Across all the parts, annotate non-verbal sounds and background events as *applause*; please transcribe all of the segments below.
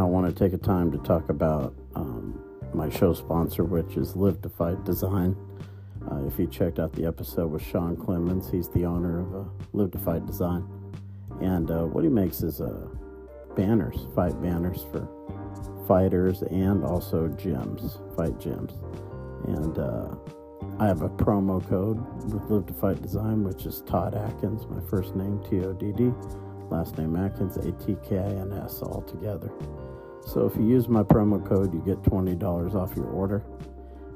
now, I want to take a time to talk about um, my show sponsor, which is Live to Fight Design. Uh, if you checked out the episode with Sean Clemens, he's the owner of uh, Live to Fight Design. And uh, what he makes is uh, banners, fight banners for fighters and also gyms, fight gyms. And uh, I have a promo code with Live to Fight Design, which is Todd Atkins, my first name, T O D D, last name Atkins, A T K I N S, all together. So if you use my promo code, you get $20 off your order.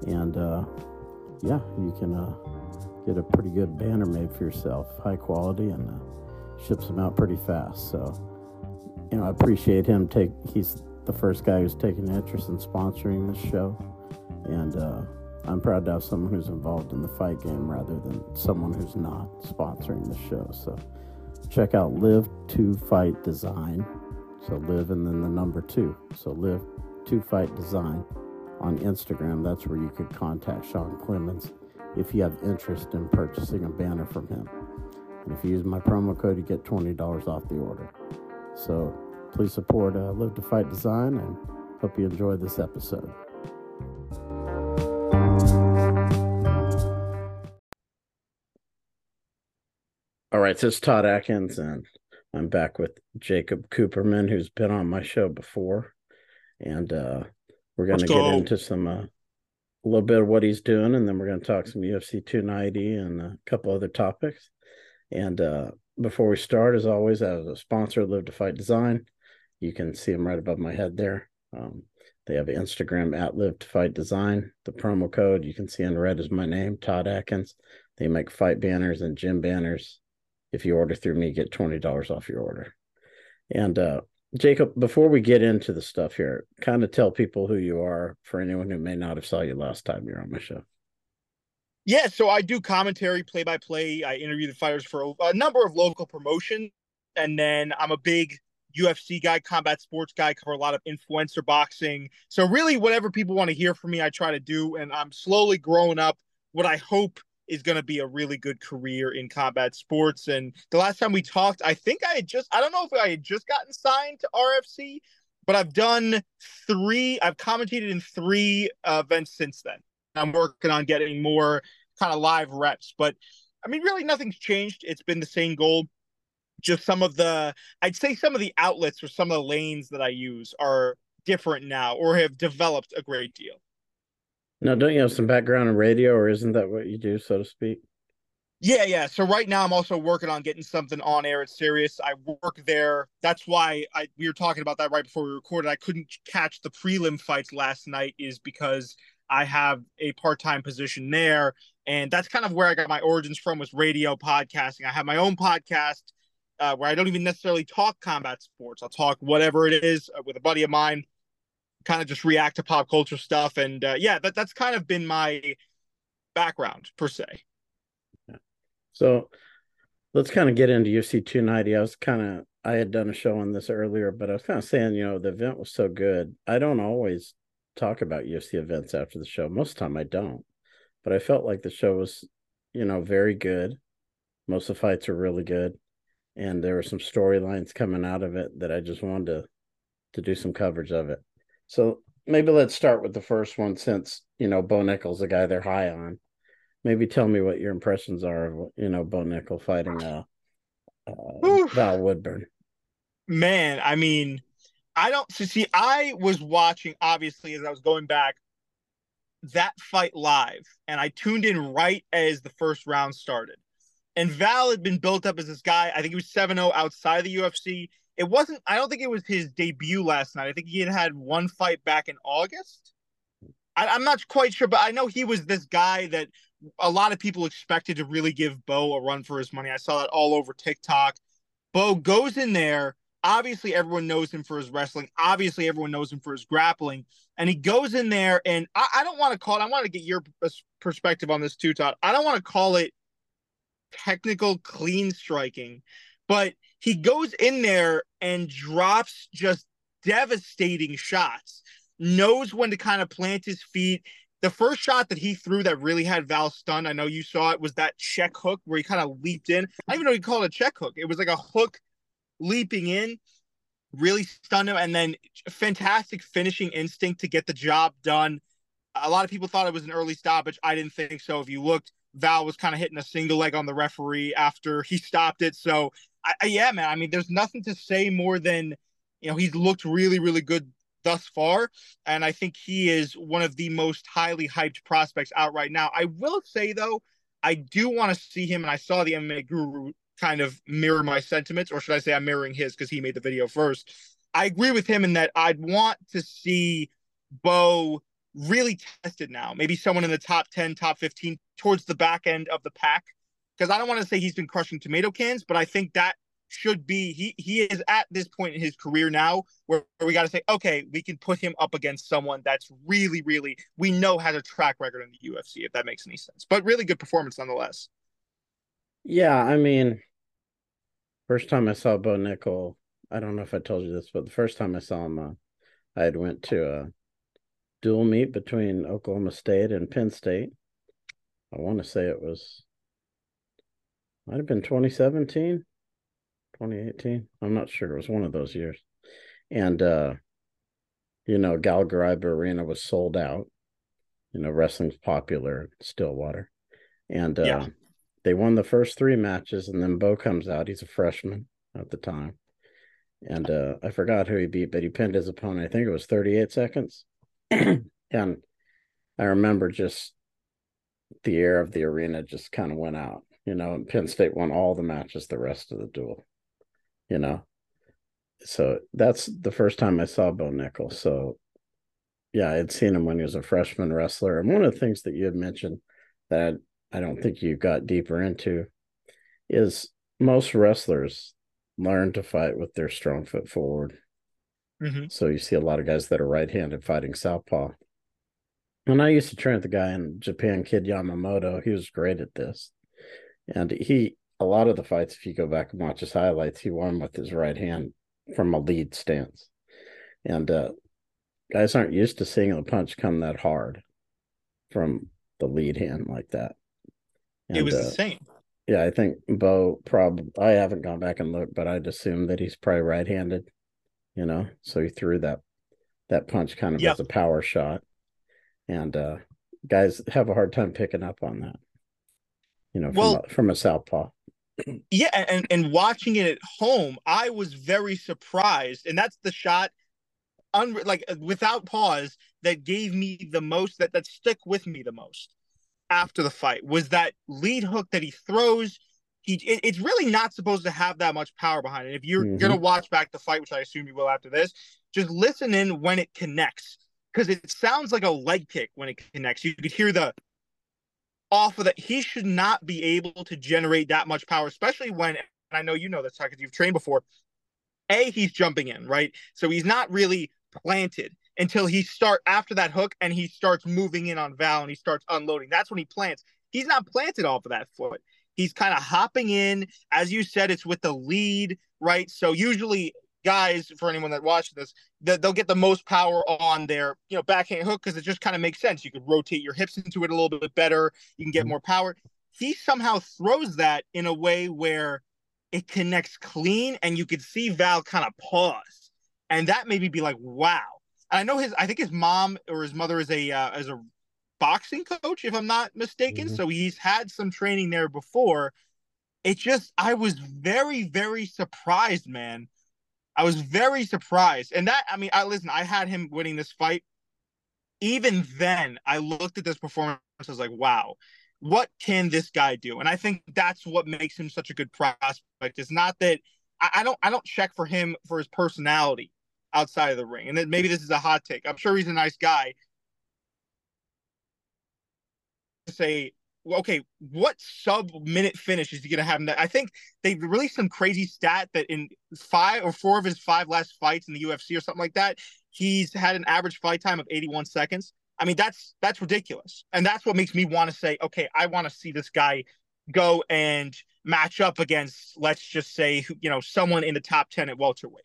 And uh, yeah, you can uh, get a pretty good banner made for yourself, high quality, and uh, ships them out pretty fast. So, you know, I appreciate him. Take he's the first guy who's taken interest in sponsoring this show, and uh, I'm proud to have someone who's involved in the fight game rather than someone who's not sponsoring the show. So, check out Live to Fight Design. So live and then the number two. So live to fight design on Instagram. That's where you could contact Sean Clemens if you have interest in purchasing a banner from him. And if you use my promo code, you get $20 off the order. So please support uh, Live to Fight Design and hope you enjoy this episode. All right, so it's Todd Atkins, and I'm back with Jacob Cooperman, who's been on my show before. And uh, we're going to get into some, uh, a little bit of what he's doing, and then we're going to talk some UFC 290 and a couple other topics. And uh, before we start, as always, as a sponsor, Live to Fight Design, you can see them right above my head there. Um, they have Instagram at Live to Fight Design. The promo code you can see in red is my name, Todd Atkins. They make fight banners and gym banners if you order through me, get twenty dollars off your order. And uh, Jacob, before we get into the stuff here, kind of tell people who you are for anyone who may not have saw you last time you're on my show. Yeah, so I do commentary, play by play. I interview the fighters for a number of local promotions, and then I'm a big UFC guy, combat sports guy, cover a lot of influencer boxing. So really, whatever people want to hear from me, I try to do, and I'm slowly growing up. What I hope is going to be a really good career in combat sports. And the last time we talked, I think I had just, I don't know if I had just gotten signed to RFC, but I've done three, I've commentated in three uh, events since then. I'm working on getting more kind of live reps, but I mean, really nothing's changed. It's been the same goal. Just some of the, I'd say some of the outlets or some of the lanes that I use are different now or have developed a great deal. Now, don't you have some background in radio, or isn't that what you do, so to speak? Yeah, yeah. So right now, I'm also working on getting something on air at Sirius. I work there. That's why I we were talking about that right before we recorded. I couldn't catch the prelim fights last night, is because I have a part time position there, and that's kind of where I got my origins from was radio podcasting. I have my own podcast uh, where I don't even necessarily talk combat sports. I'll talk whatever it is uh, with a buddy of mine kind of just react to pop culture stuff. And uh, yeah, that that's kind of been my background per se. So let's kind of get into UFC 290. I was kind of I had done a show on this earlier, but I was kind of saying, you know, the event was so good. I don't always talk about UFC events after the show. Most of the time I don't. But I felt like the show was, you know, very good. Most of the fights are really good. And there were some storylines coming out of it that I just wanted to to do some coverage of it. So maybe let's start with the first one since, you know, Bo Nickal's a guy they're high on. Maybe tell me what your impressions are of, you know, Bo Nickal fighting uh, uh Val Woodburn. Man, I mean, I don't so see I was watching obviously as I was going back that fight live and I tuned in right as the first round started. And Val had been built up as this guy. I think he was 7-0 outside the UFC it wasn't i don't think it was his debut last night. I think he had had one fight back in august. I, i'm not quite sure but i know he was this guy that a lot of people expected to really give bo a run for his money. I saw that all over tiktok. Bo goes in there. Obviously everyone knows him for his wrestling. Obviously everyone knows him for his grappling. And he goes in there and i, I don't want to call it i want to get your perspective on this too todd. I don't want to call it technical clean striking but he goes in there and drops just devastating shots, knows when to kind of plant his feet. The first shot that he threw that really had Val stunned, I know you saw it, was that check hook where he kind of leaped in. I don't even know he called it a check hook. It was like a hook leaping in. really stunned him, and then fantastic finishing instinct to get the job done. A lot of people thought it was an early stoppage. I didn't think so. If you looked, Val was kind of hitting a single leg on the referee after he stopped it. So, I, I, yeah, man. I mean, there's nothing to say more than you know he's looked really, really good thus far, and I think he is one of the most highly hyped prospects out right now. I will say though, I do want to see him, and I saw the MMA Guru kind of mirror my sentiments, or should I say I'm mirroring his because he made the video first. I agree with him in that I'd want to see Bo really tested now. Maybe someone in the top 10, top 15 towards the back end of the pack. Because I don't want to say he's been crushing tomato cans, but I think that should be he he is at this point in his career now where, where we got to say okay we can put him up against someone that's really really we know has a track record in the UFC if that makes any sense but really good performance nonetheless yeah, I mean, first time I saw Bo Nickal, I don't know if I told you this, but the first time I saw him, uh, I had went to a dual meet between Oklahoma State and Penn State. I want to say it was might have been 2017, 2018. I'm not sure. It was one of those years. And uh, you know, Gallagher-Iba Arena was sold out. You know, wrestling's popular in Stillwater. And uh yeah they won the first three matches, and then Bo comes out. He's a freshman at the time, and uh, I forgot who he beat, but he pinned his opponent. I think it was 38 seconds, *clears throat* and I remember just the air of the arena just kind of went out. You know, and Penn State won all the matches the rest of the duel. You know, so that's the first time I saw Bo Nickal. So, yeah, I had seen him when he was a freshman wrestler, and one of the things that you had mentioned that I don't think you got deeper into is most wrestlers learn to fight with their strong foot forward. Mm-hmm. So you see a lot of guys that are right-handed fighting southpaw. And I used to train with the guy in Japan, Kid Yamamoto. He was great at this, and he a lot of the fights. If you go back and watch his highlights, he won with his right hand from a lead stance. And uh, guys aren't used to seeing a punch come that hard from the lead hand like that. And, it was uh, the same. Yeah, I think Bo probably. I haven't gone back and looked, but I'd assume that he's probably right-handed. You know, so he threw that that punch kind of yep. as a power shot, and uh guys have a hard time picking up on that. You know, from well, a, from a southpaw. *clears throat* Yeah, and and watching it at home, I was very surprised, and that's the shot, un- like without pause, that gave me the most that that stuck with me the most after the fight was that lead hook that he throws. He it, it's really not supposed to have that much power behind it. If you're mm-hmm. gonna watch back the fight, which I assume you will after this, just listen in when it connects because it sounds like a leg kick when it connects. You could hear the off of that. He should not be able to generate that much power, especially when I know you know this because you've trained before. A, he's jumping in, right? So he's not really planted until he start after that hook and he starts moving in on Val and he starts unloading. That's when he plants. He's not planted off of that foot. He's kind of hopping in. As you said, it's with the lead, right? So usually guys, for anyone that watched this, they'll get the most power on their, you know, backhand hook because it just kind of makes sense. You could rotate your hips into it a little bit better. You can get mm-hmm. more power. He somehow throws that in a way where it connects clean and you could see Val kind of pause. And that made me be like, wow, And I know his. I think his mom or his mother is a uh, as a boxing coach, if I'm not mistaken. Mm-hmm. So he's had some training there before. It just, I was very, very surprised, man. I was very surprised, and that, I mean, I listen. I had him winning this fight. Even then, I looked at this performance. I was like, wow, what can this guy do? And I think that's what makes him such a good prospect. It's not that I, I don't, I don't check for him for his personality outside of the ring. And then maybe this is a hot take. I'm sure he's a nice guy. Say, okay, what sub minute finish is he going to have? I think they released some crazy stat that in five or four of his five last fights in the UFC or something like that, he's had an average fight time of 81 seconds. I mean, that's that's ridiculous, and that's what makes me want to say, okay, I want to see this guy go and match up against, let's just say, you know, someone in the top ten at welterweight.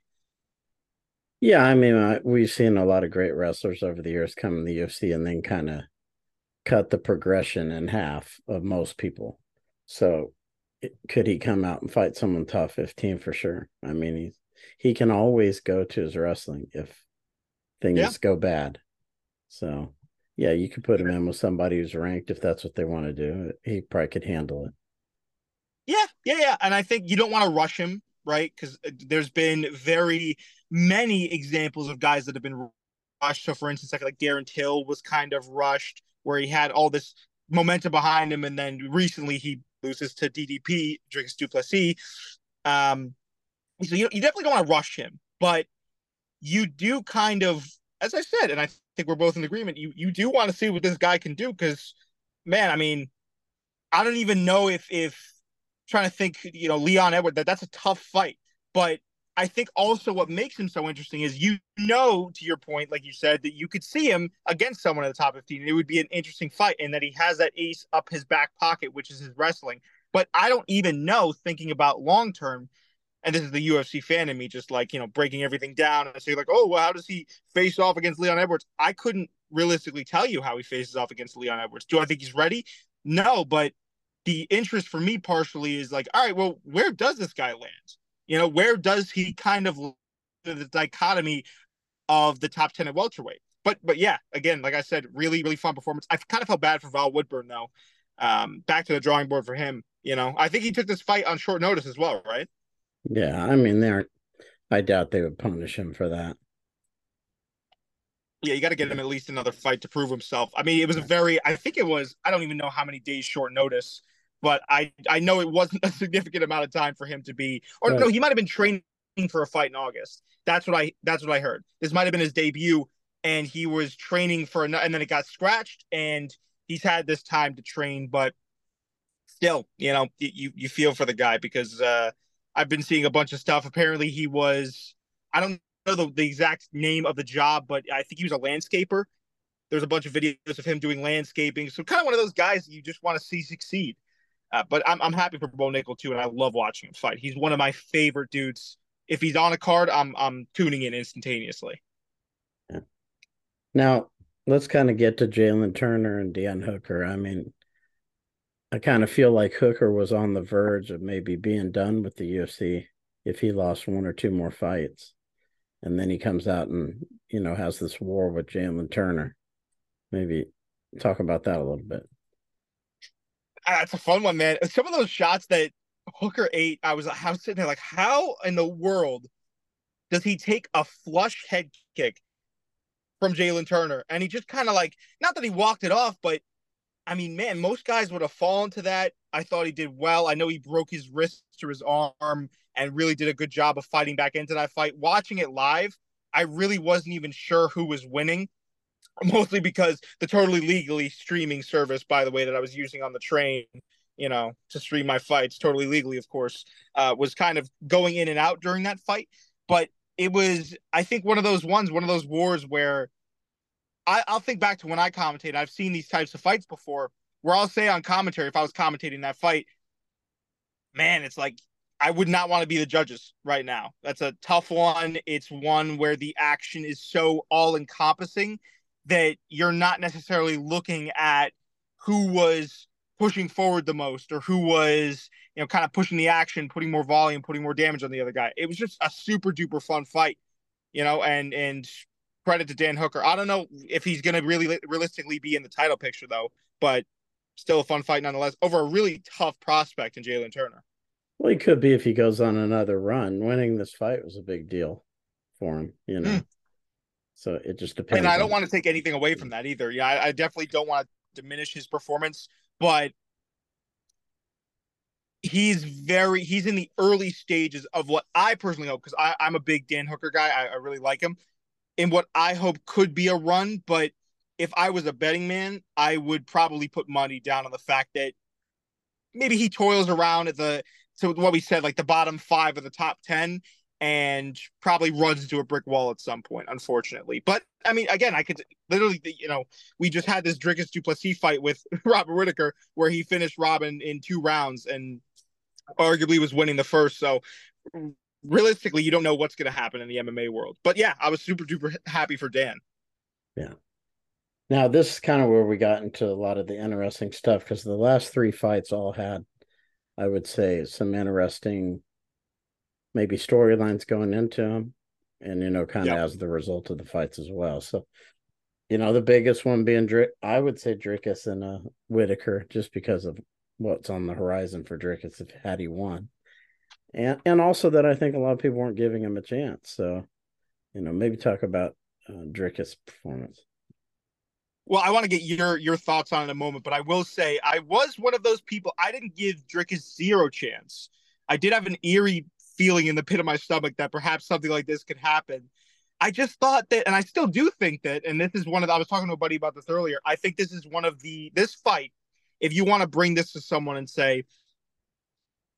Yeah, I mean, uh, we've seen a lot of great wrestlers over the years come in the UFC and then kind of cut the progression in half of most people. So, could he come out and fight someone top 15 for sure? I mean, he's he can always go to his wrestling if things yeah. go bad. So yeah, you could put him in with somebody who's ranked if that's what they want to do. He probably could handle it. Yeah, yeah, yeah. And I think you don't want to rush him, right? Because uh, there's been very many examples of guys that have been rushed. So, for instance, like, like Darren Till was kind of rushed, where he had all this momentum behind him, and then recently he loses to DDP, Dricus Du Plessis. Um, so you, you definitely don't want to rush him, but you do kind of, as I said, and I think we're both in agreement. You you do want to see what this guy can do because, man, I mean, I don't even know if if trying to think, you know, Leon Edwards that that's a tough fight, but I think also what makes him so interesting is you know, to your point, like you said, that you could see him against someone in the top 15. It would be an interesting fight, and that he has that ace up his back pocket, which is his wrestling. But I don't even know, thinking about long term, and this is the UFC fan in me, just like, you know, breaking everything down and say, like, oh, well, how does he face off against Leon Edwards? I couldn't realistically tell you how he faces off against Leon Edwards. Do I think he's ready? No, but the interest for me partially is like, all right, well, where does this guy land? You know, where does he kind of the dichotomy of the top 10 at welterweight? But but yeah, again, like I said, really, really fun performance. I kind of felt bad for Val Woodburn though. Um, back to the drawing board for him. You know, I think he took this fight on short notice as well, right? Yeah, I mean, there, I doubt they would punish him for that. Yeah, you got to get him at least another fight to prove himself. I mean, it was a very, I think it was, I don't even know how many days short notice but I I know it wasn't *laughs* a significant amount of time for him to be, or right. no, he might have been training for a fight in August. That's what I that's what I heard. This might have been his debut, and he was training for another, and then it got scratched, and he's had this time to train, but still, you know, you you feel for the guy because uh, I've been seeing a bunch of stuff. Apparently, he was I don't know the, the exact name of the job, but I think he was a landscaper. There's a bunch of videos of him doing landscaping. So kind of one of those guys you just want to see succeed. Uh, but I'm I'm happy for Bo Nickal too, and I love watching him fight. He's one of my favorite dudes. If he's on a card, I'm I'm tuning in instantaneously. Yeah. Now let's kind of get to Jalen Turner and Dan Hooker. I mean, I kind of feel like Hooker was on the verge of maybe being done with the UFC if he lost one or two more fights, and then he comes out and you know has this war with Jalen Turner. Maybe talk about that a little bit Ah, that's a fun one, man. Some of those shots that Hooker ate, I was, I was sitting there like, how in the world does he take a flush head kick from Jalen Turner? And he just kind of like, not that he walked it off, but I mean, man, most guys would have fallen to that. I thought he did well. I know he broke his wrist or his arm and really did a good job of fighting back into that fight. Watching it live, I really wasn't even sure who was winning mostly because the totally legally streaming service, by the way, that I was using on the train, you know, to stream my fights, totally legally, of course, uh, was kind of going in and out during that fight. But it was, I think, one of those ones, one of those wars where I, I'll think back to when I commentate. I've seen these types of fights before, where I'll say on commentary, if I was commentating that fight, man, it's like I would not want to be the judges right now. That's a tough one. It's one where the action is so all encompassing that you're not necessarily looking at who was pushing forward the most or who was you know kind of pushing the action putting more volume putting more damage on the other guy. It was just a super duper fun fight you know and and credit to dan hooker. I don't know if he's going to really realistically be in the title picture though but still a fun fight nonetheless over a really tough prospect in jalen turner. Well he could be if he goes on another run. Winning this fight was a big deal for him you know. mm. So it just depends. And I don't on... want to take anything away from mm. that either. Yeah, I, I definitely don't want to diminish his performance, but he's very he's in the early stages of what I personally hope because I'm a big Dan Hooker guy. I, I really like him. In what I hope could be a run, but if I was a betting man, I would probably put money down on the fact that maybe he toils around at the so what we said, like the bottom five of the top ten, and probably runs into a brick wall at some point, unfortunately. But I mean, again, I could literally, you know, we just had this Dricus Du Plessis fight with *laughs* Robert Whitaker where he finished Robin in two rounds and arguably was winning the first. So realistically, you don't know what's going to happen in the MMA world. But yeah, I was super duper happy for Dan. Yeah. Now this is kind of where we got into a lot of the interesting stuff because the last three fights all had, I would say, some interesting maybe storylines going into them, and you know, kind of Yep. as the result of the fights as well. So, you know, the biggest one being Drick, I would say Dricus and uh, Whitaker, just because of what's on the horizon for Dricus if had he won, and and also that I think a lot of people weren't giving him a chance. So, you know, maybe talk about uh, Dricus' performance. Well, I want to get your your thoughts on it in a moment, but I will say I was one of those people. I didn't give Dricus zero chance. I did have an eerie feeling in the pit of my stomach that perhaps something like this could happen. I just thought that, and I still do think that, and this is one of the, I was talking to a buddy about this earlier. I think this is one of the this fight. If you want to bring this to someone and say,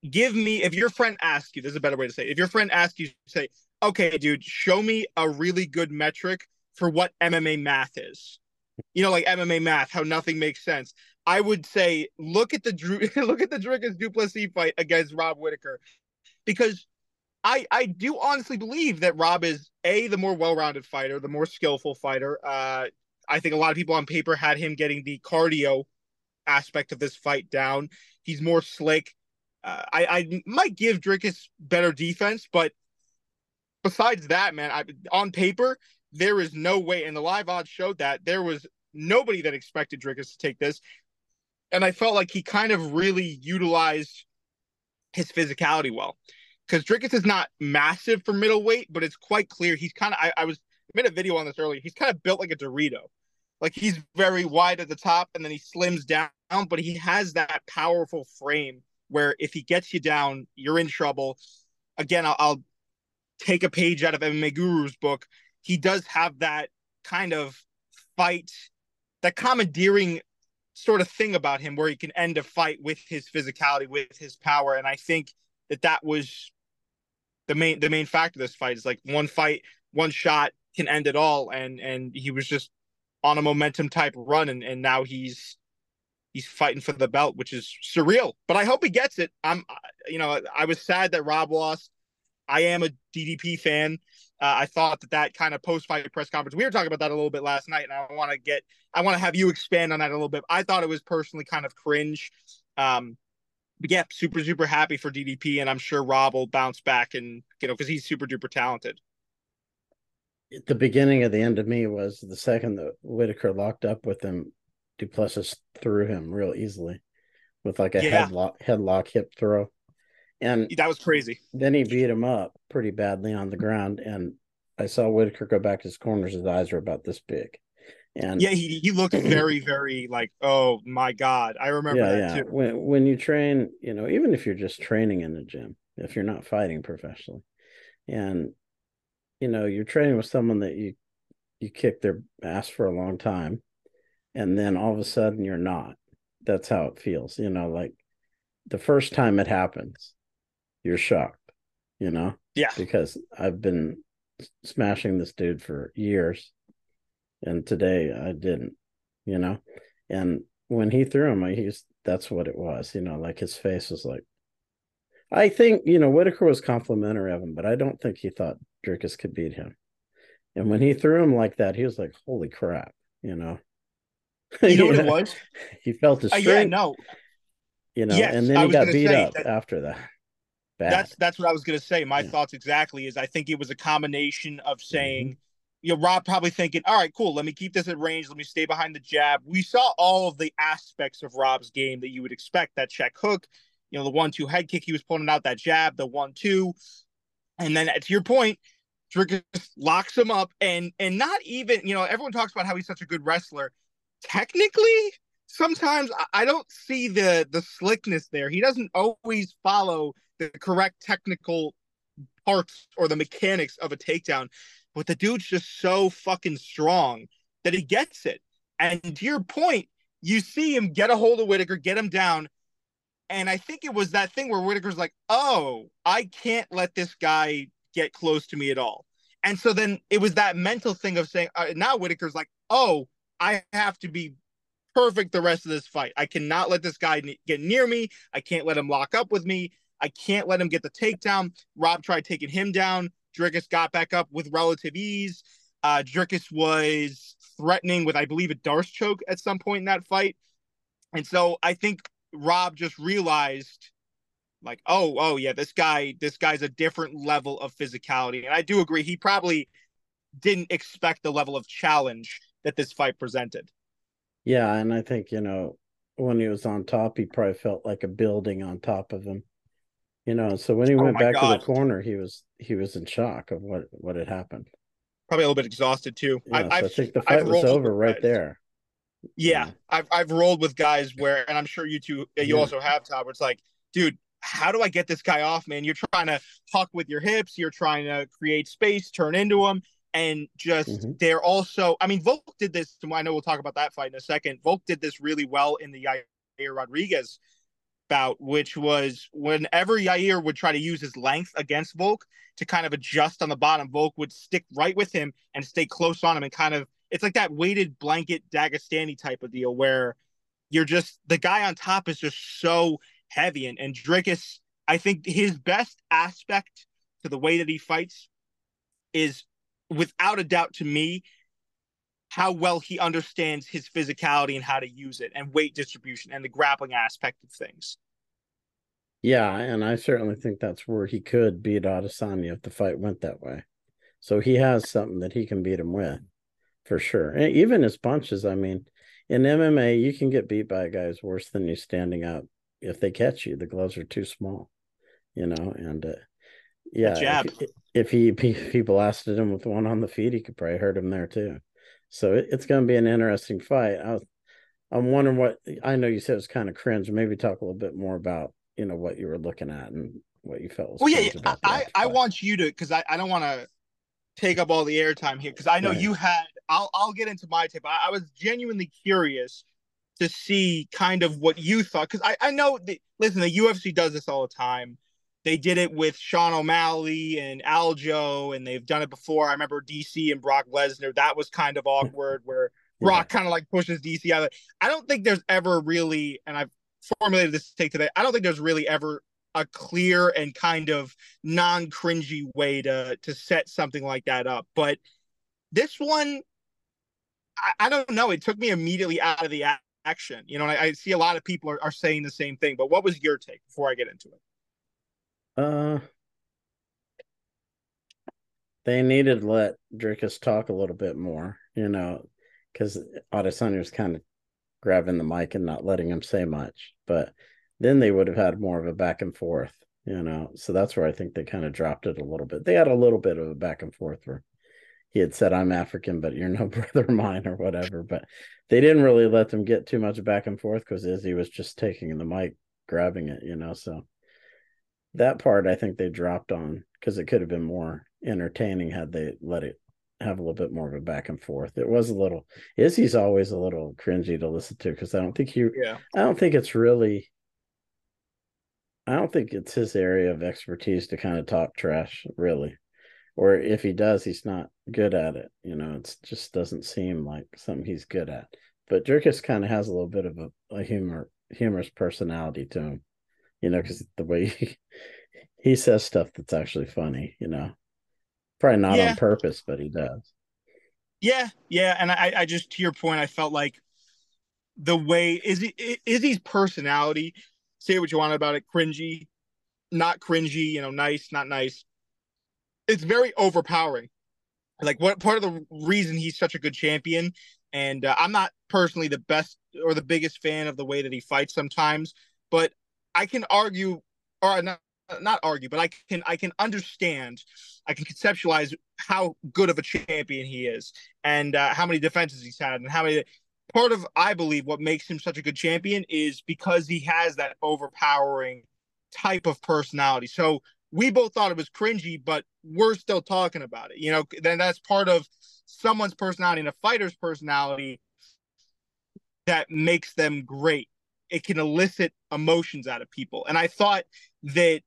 give me, if your friend asks you, this is a better way to say, it. if your friend asks you, say, okay, dude, show me a really good metric for what MMA math is. You know, like MMA math, how nothing makes sense. I would say look at the Drew, *laughs* look at the Dricus Duplessis fight against Rob Whitaker, because I I do honestly believe that Rob is a the more well-rounded fighter, the more skillful fighter. Uh, I think a lot of people on paper had him getting the cardio aspect of this fight down. He's more slick. Uh, I I might give Dricus better defense, but besides that, man, I, on paper there is no way, and the live odds showed that there was nobody that expected Dricus to take this, and I felt like he kind of really utilized his physicality well because Dricus is not massive for middleweight, but it's quite clear he's kind of. I, I was I made a video on this earlier. He's kind of built like a Dorito, like he's very wide at the top and then he slims down, but he has that powerful frame where if he gets you down, you're in trouble. Again, I'll, I'll take a page out of MMA Guru's book. He does have that kind of fight, that commandeering sort of thing about him where he can end a fight with his physicality, with his power, and I think that that was the main the main factor of this fight is like one fight, one shot can end it all, and and he was just on a momentum type run, and and now he's he's fighting for the belt, which is surreal. But I hope he gets it. I'm, you know, I was sad that Rob lost. I am a DDP fan. Uh, I thought that that kind of post fight press conference, we were talking about that a little bit last night, and I want to get, I want to have you expand on that a little bit. I thought it was personally kind of cringe. Um, yeah, super, super happy for DDP, and I'm sure Rob will bounce back and, you know, because he's super duper talented. The beginning of the end of me was the second that Whitaker locked up with him, Duplessis threw him real easily with like a Yeah. headlock, headlock hip throw. And That was crazy. then he beat him up pretty badly on the ground. And I saw Whitaker go back to his corners. His eyes were about this big. And Yeah, he, he looked *clears throat* very, very like, oh my God. I remember yeah, that yeah. too. When when you train, you know, even if you're just training in the gym, if you're not fighting professionally, and you know, you're training with someone that you you kick their ass for a long time, and then all of a sudden you're not. That's how it feels, you know, like the first time it happens, you're shocked, you know, Yeah. because I've been smashing this dude for years, and today I didn't, you know, and when he threw him, he's that's what it was, you know, like his face was like. I think you know Whitaker was complimentary of him, but I don't think he thought Dricus could beat him. And when he threw him like that, he was like, "Holy crap!" You know. *laughs* You know what it was? *laughs* He felt his Uh, strength, yeah, no, you know, Yes, and then he got beat up that- after that. Bad. that's that's what I was gonna say. My Yeah. thoughts exactly is I think it was a combination of Mm-hmm. You know, Rob probably thinking, all right, cool, let me keep this at range, let me stay behind the jab. We saw all of the aspects of Rob's game that you would expect. That check hook, you know, the one two head kick he was pulling out, that jab, the one two, and then to your point, Dricus locks him up, and and not even, you know, everyone talks about how he's such a good wrestler. Technically, sometimes I don't see the the slickness there. He doesn't always follow the correct technical parts or the mechanics of a takedown, but the dude's just so fucking strong that he gets it. And to your point, you see him get a hold of Whitaker, get him down. And I think it was that thing where Whitaker's like, oh, I can't let this guy get close to me at all. And so then it was that mental thing of saying, uh, now Whitaker's like, oh, I have to be perfect the rest of this fight. I cannot let this guy get near me. I can't let him lock up with me. I can't let him get the takedown. Rob tried taking him down. Dricus got back up with relative ease. Uh, Dricus was threatening with, I believe, a Darce choke at some point in that fight. And so I think Rob just realized like, oh, oh yeah, this guy, this guy's a different level of physicality. And I do agree, he probably didn't expect the level of challenge that this fight presented. Yeah, and I think, you know, when he was on top, he probably felt like a building on top of him. You know, so when he oh went back God. to the corner, he was he was in shock of what what had happened. Probably a little bit exhausted too. Yeah, I, so I think the fight I've was over right guys. there. Yeah, yeah, I've I've rolled with guys where, and I'm sure you two, you yeah. also have Todd. Where it's like, dude, how do I get this guy off, man? You're trying to huck with your hips, you're trying to create space, turn into him, and just mm-hmm. they're also. I mean, Volk did this. I know we'll talk about that fight in a second. Volk did this really well in the Yair Rodriguez bout, which was whenever Yair would try to use his length against Volk to kind of adjust on the bottom, Volk would stick right with him and stay close on him and kind of. It's like that weighted blanket Dagestani type of deal where you're just the guy on top is just so heavy. And, and Dricus, I think his best aspect to the way that he fights is without a doubt to me how well he understands his physicality and how to use it and weight distribution and the grappling aspect of things. Yeah, and I certainly think that's where he could beat Adesanya if the fight went that way. So he has something that he can beat him with, for sure. And even his punches. I mean, in MMA, you can get beat by a guy who's worse than you standing up if they catch you. The gloves are too small, you know. And uh, yeah, if, if, he if he *laughs* blasted him with one on the feet, he could probably hurt him there too. So it, it's going to be an interesting fight. I was, I'm wondering what I know. You said it was kind of cringe. Maybe talk a little bit more about you know what you were looking at and what you felt. well, yeah, yeah. I I want you to because I I don't want to take up all the airtime here because I know right. you had. I'll I'll get into my tape. I, I was genuinely curious to see kind of what you thought because I, I know the, listen the UFC does this all the time. They did it with Sean O'Malley and Aljo, and they've done it before. I remember DC and Brock Lesnar. That was kind of awkward where Brock yeah. kind of like pushes DC out. I don't think there's ever really, and I've formulated this take today. I don't think there's really ever a clear and kind of non-cringy way to to set something like that up. But this one, I, I don't know. It took me immediately out of the action. You know, I, I, see a lot of people are, are saying the same thing. But what was your take before I get into it? Uh, they needed to let Dricus talk a little bit more. You know, because Adesanya was kind of grabbing the mic and not letting him say much. But then they would have had more of a back and forth. You know, so that's where I think they kind of dropped it a little bit. They had a little bit of a back and forth where he had said, I'm African, but you're no *laughs* brother of mine or whatever. But they didn't really let them get too much back and forth because Izzy was just taking the mic, grabbing it, you know. So that part I think they dropped on because it could have been more entertaining had they let it have a little bit more of a back and forth. It was a little Izzy's always a little cringy to listen to because I don't think he yeah. I don't think it's really I don't think it's his area of expertise to kind of talk trash, really or if he does, he's not good at it. You know, it just doesn't seem like something he's good at. But Dricus kind of has a little bit of a, a humor, humorous personality to him. You know, because the way he, *laughs* he says stuff that's actually funny. You know, probably not yeah. on purpose, but he does. Yeah, yeah, and I, I just to your point, I felt like the way is Izzy's personality. Say what you want about it, cringy, not cringy. You know, nice, not nice it's very overpowering. Like what part of the reason he's such a good champion, and uh, I'm not personally the best or the biggest fan of the way that he fights sometimes, but I can argue or not not argue, but I can I can understand, I can conceptualize how good of a champion he is, and uh, how many defenses he's had, and how many. Part of I believe what makes him such a good champion is because he has that overpowering type of personality. So we both thought it was cringy, but we're still talking about it. You know, then that's part of someone's personality and a fighter's personality that makes them great. It can elicit emotions out of people. And I thought that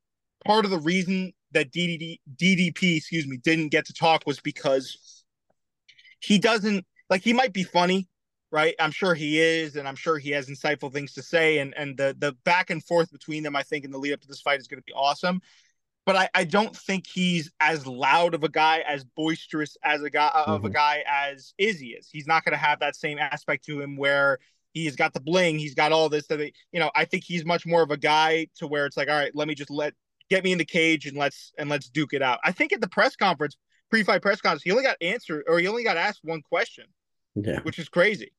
part of the reason that DDD, DDP, excuse me, didn't get to talk was because he doesn't like he might be funny, right? I'm sure he is, and I'm sure he has insightful things to say. And and the the back and forth between them, I think, in the lead up to this fight is going to be awesome but I, I don't think he's as loud of a guy, as boisterous as a guy mm-hmm. of a mm-hmm. guy as Izzy is. He's not going to have that same aspect to him where He's got the bling. He's got all this. That they, you know, I think he's much more of a guy to where it's like, all right, let me just let get me in the cage and let's and let's duke it out. I think at the press conference, pre-fight press conference, he only got answered or he only got asked one question. Yeah, which is crazy.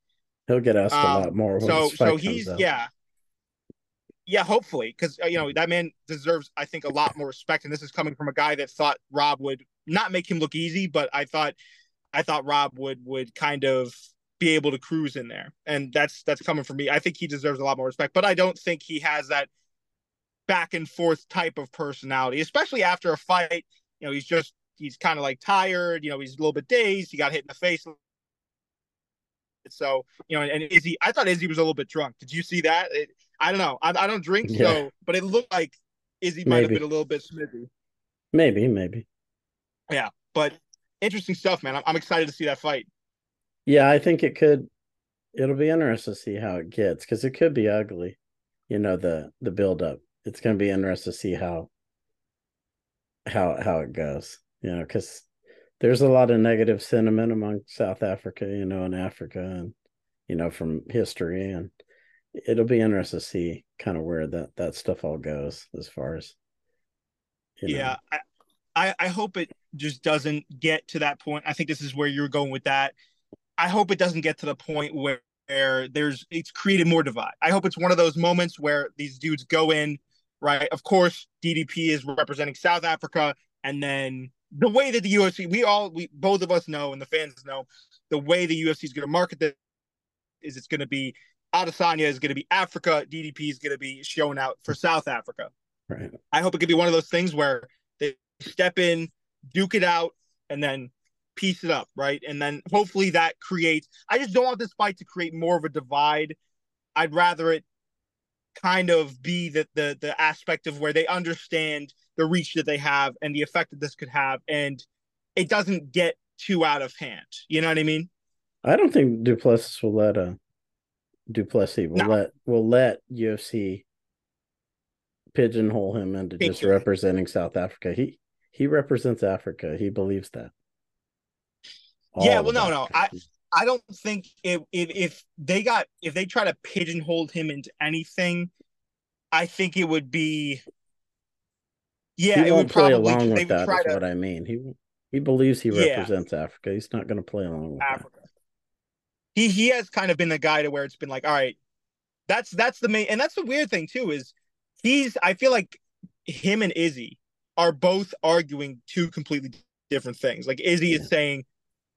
He'll get asked um, a lot more. so so he's yeah. Yeah, hopefully, because uh, you know that man deserves, I think, a lot more respect. And this is coming from a guy that thought Rob would not make him look easy, but I thought, I thought Rob would would kind of be able to cruise in there, and that's that's coming from me. I think he deserves a lot more respect, but I don't think he has that back and forth type of personality, especially after a fight. You know, he's just he's kind of like tired. You know, he's a little bit dazed. He got hit in the face. So you know, and Izzy, I thought Izzy was a little bit drunk. Did you see that? It, I don't know. I, I don't drink, yeah. so but it looked like Izzy might maybe. have been a little bit smithy. Maybe, maybe. Yeah, but interesting stuff, man. I'm, I'm excited to see that fight. Yeah, I think it could. It'll be interesting to see how it gets because it could be ugly. You know the the build up. It's going to be interesting to see how how how it goes. You know, because there's a lot of negative sentiment among South Africa, you know, in Africa, and you know from history, and it'll be interesting to see kind of where that that stuff all goes as far as. yeah, I, I I hope it just doesn't get to that point. I think this is where you're going with that I hope it doesn't get to the point where, where there's it's created more divide. I hope it's one of those moments where these dudes go in, right? Of course, DDP is representing South Africa, and then the way that the UFC, we all, we both of us know, and the fans know, the way the UFC is going to market this is it's going to be Adesanya is going to be Africa, DDP is going to be shown out for South Africa. Right. I hope it could be one of those things where they step in, duke it out, and then piece it up, right? And then hopefully that creates. I just don't want this fight to create more of a divide. I'd rather it kind of be the the the aspect of where they understand the reach that they have and the effect that this could have, and it doesn't get too out of hand. You know what I mean? I don't think Du Plessis will let a uh, Du will no. let will let UFC pigeonhole him into just representing South Africa. He he represents Africa. He believes that yeah, well, no, no, I I don't think if, if if they got if they try to pigeonhole him into anything, I think it would be. Yeah, he it would play probably, along with that. Is to, what I mean. He he believes he represents yeah. Africa. He's not going to play along with Africa. That. He he has kind of been the guy to where it's been like, all right, that's that's the main, and that's the weird thing too is he's. I feel like him and Izzy are both arguing two completely different things. Like Izzy yeah. is saying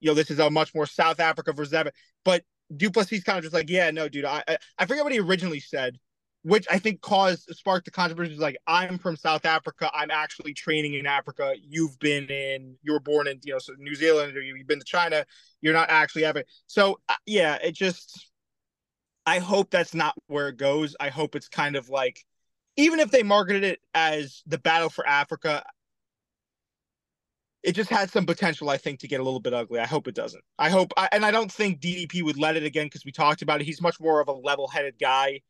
you know, this is a much more South Africa versus Evan. But Du Plessis kind of just like, yeah, no, dude, I I forget what he originally said, which I think caused sparked the controversy. Like, I'm from South Africa. I'm actually training in Africa. You've been in, you were born in, you know, so New Zealand, or you've been to China. You're not actually ever. So uh, yeah, it just. I hope that's not where it goes. I hope it's kind of like, even if they marketed it as the battle for Africa, it just had some potential, I think, to get a little bit ugly. I hope it doesn't. I hope, I, and I don't think DDP would let it again because we talked about it. He's much more of a level-headed guy.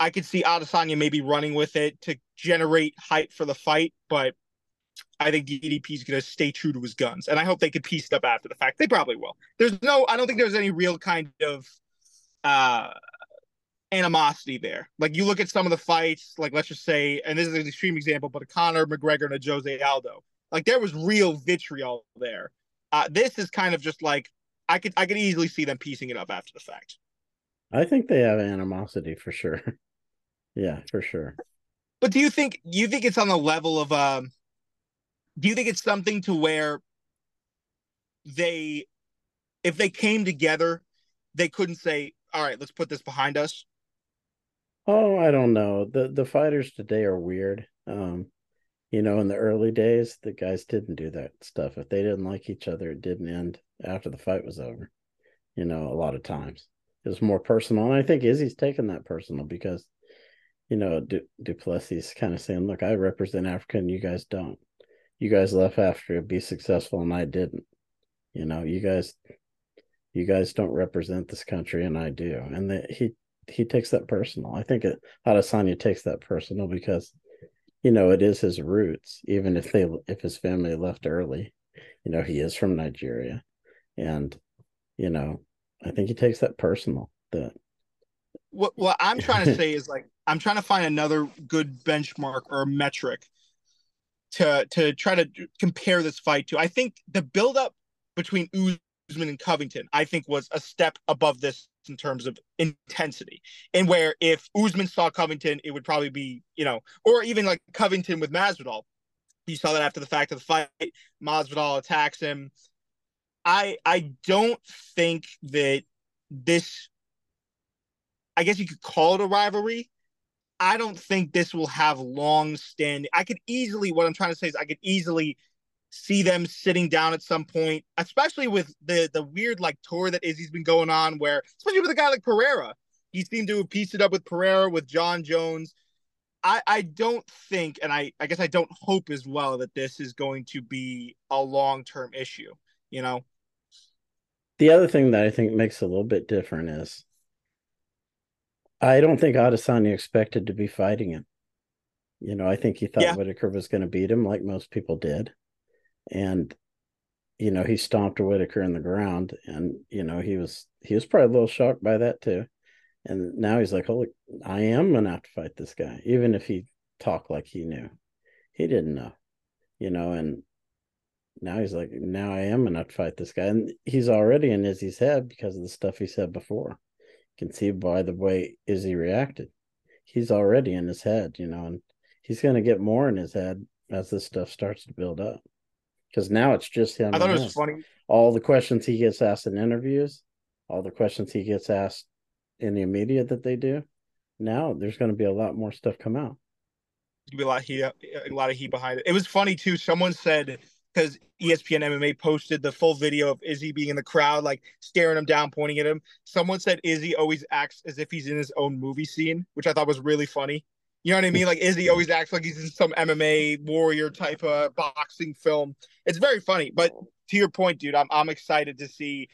I could see Adesanya maybe running with it to generate hype for the fight, but I think DDP is going to stay true to his guns, and I hope they could piece it up after the fact. They probably will. There's no, I don't think there's any real kind of uh animosity there. Like you look at some of the fights, like let's just say, and this is an extreme example, but a Conor McGregor and a Jose Aldo like there was real vitriol there. Uh, this is kind of just like I could I could easily see them piecing it up after the fact. I think they have animosity for sure. *laughs* yeah, for sure. But do you think you think it's on the level of um do you think it's something to where they if they came together they couldn't say all right let's put this behind us oh i don't know the the fighters today are weird um you know, in the early days, the guys didn't do that stuff. If they didn't like each other, it didn't end after the fight was over. You know, a lot of times it was more personal, and I think Izzy's taken that personal because, you know, du- Du Plessis kind of saying, "Look, I represent Africa, and you guys don't. You guys left Africa to be successful, and I didn't. You know, you guys, you guys don't represent this country, and I do." And that he he takes that personal. I think it Adesanya takes that personal because you know it is his roots even if they if his family left early you know he is from nigeria and you know i think he takes that personal that what what I'm trying to *laughs* say is like I'm trying to find another good benchmark or metric to to try to compare this fight to. I think the buildup between Usman and Covington, I think, was a step above this in terms of intensity. And where if Usman saw Covington, it would probably be, you know, or even like Covington with Masvidal. You saw that after the fact of the fight, Masvidal attacks him. I I don't think that this I guess you could call it a rivalry. I don't think this will have long standing. I could easily, what I'm trying to say is, I could easily see them sitting down at some point, especially with the the weird like tour that Izzy's been going on, where especially with a guy like Pereira, he seemed to have pieced it up with Pereira with Jon Jones. I I don't think, and I I guess I don't hope as well that this is going to be a long term issue. You know. The other thing that I think makes a little bit different is I don't think Adesanya expected to be fighting him. You know, I think he thought yeah. Whitaker was going to beat him, like most people did, and you know he stomped Whitaker in the ground, and you know he was he was probably a little shocked by that too. And now he's like, "Holy, I am gonna have to fight this guy," even if he talked like he knew. He didn't know, you know. And now he's like, "Now I am gonna fight this guy," and he's already in Izzy's head because of the stuff he said before You can see by the way Izzy reacted. He's already in his head, you know, and he's to get more in his head as this stuff starts to build up. Because now it's just him. I thought it was funny. All the questions he gets asked in interviews, all the questions he gets asked in the media that they do. Now there's going to be a lot more stuff come out. Be a lot of heat, a lot of heat behind it. It was funny too. Someone said because ESPN MMA posted the full video of Izzy being in the crowd, like staring him down, pointing at him. Someone said Izzy always acts as if he's in his own movie scene, which I thought was really funny. You know what I mean? Like Izzy always acts like he's in some MMA warrior type of boxing film. It's very funny. But to your point, dude, I'm I'm excited to see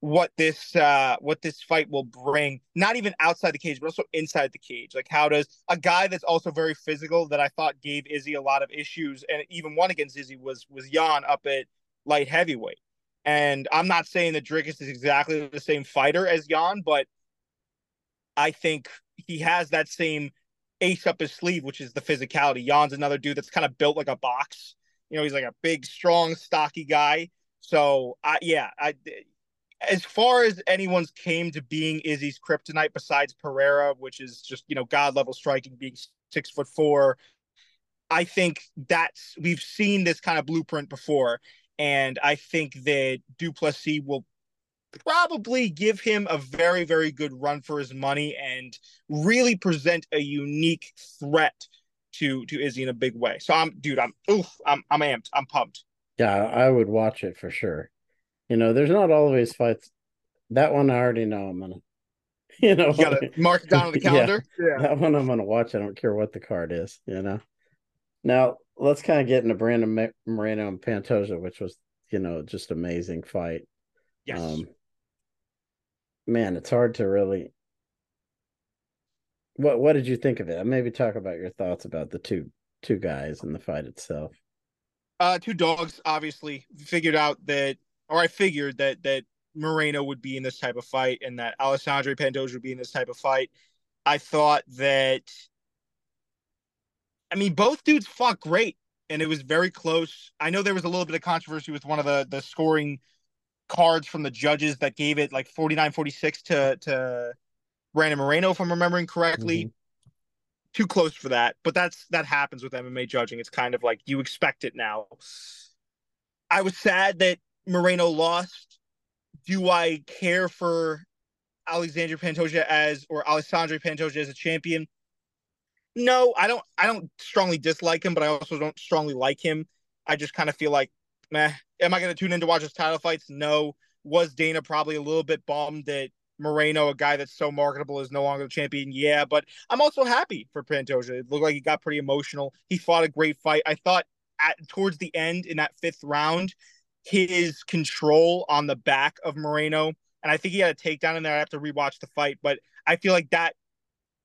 what this uh what this fight will bring not even outside the cage but also inside the cage like how does a guy that's also very physical that i thought gave izzy a lot of issues and even won against izzy was was jan up at light heavyweight and i'm not saying that Dricus is exactly the same fighter as jan but i think he has that same ace up his sleeve which is the physicality. Jan's another dude that's kind of built like a box. You know he's like a big strong stocky guy. So I, yeah i as far as anyone's came to being Izzy's kryptonite besides Pereira, which is just, you know, God level striking, being six foot four, I think that's we've seen this kind of blueprint before. And I think that Du Plessis will probably give him a very, very good run for his money and really present a unique threat to to Izzy in a big way. So I'm dude, I'm oof, I'm I'm amped. I'm pumped. Yeah, I would watch it for sure. You know, there's not always fights. That one I already know I'm gonna. *laughs* You know, you gotta mark it down on the *laughs* calendar. Yeah, yeah, that one I'm gonna watch. I don't care what the card is. You know. Now let's kind of get into Brandon Moreno and Pantoja, which was you know just amazing fight. Yes. Um, man, it's hard to really. What What did you think of it? Maybe talk about your thoughts about the two two guys and the fight itself. Uh, two dogs obviously figured out that or I figured that that Moreno would be in this type of fight and that Alessandro Pantoja would be in this type of fight. I thought that I mean both dudes fought great and it was very close. I know there was a little bit of controversy with one of the the scoring cards from the judges that gave it like 49-46 to to Brandon Moreno if I'm remembering correctly. Mm-hmm. Too close for that, but that's that happens with MMA judging. It's kind of like you expect it now. I was sad that Moreno lost, do I care for Alexander Pantoja as or Alessandro Pantoja as a champion? No, I don't. I don't strongly dislike him, but I also don't strongly like him. I just kind of feel like, meh. Am I going to tune in to watch his title fights? No. Was Dana probably a little bit bummed that Moreno, a guy that's so marketable, is no longer the champion? Yeah, but I'm also happy for Pantoja. It looked like he got pretty emotional. He fought a great fight. I thought at towards the end in that fifth round, his control on the back of Moreno. And I think he had a takedown in there. I have to rewatch the fight, but I feel like that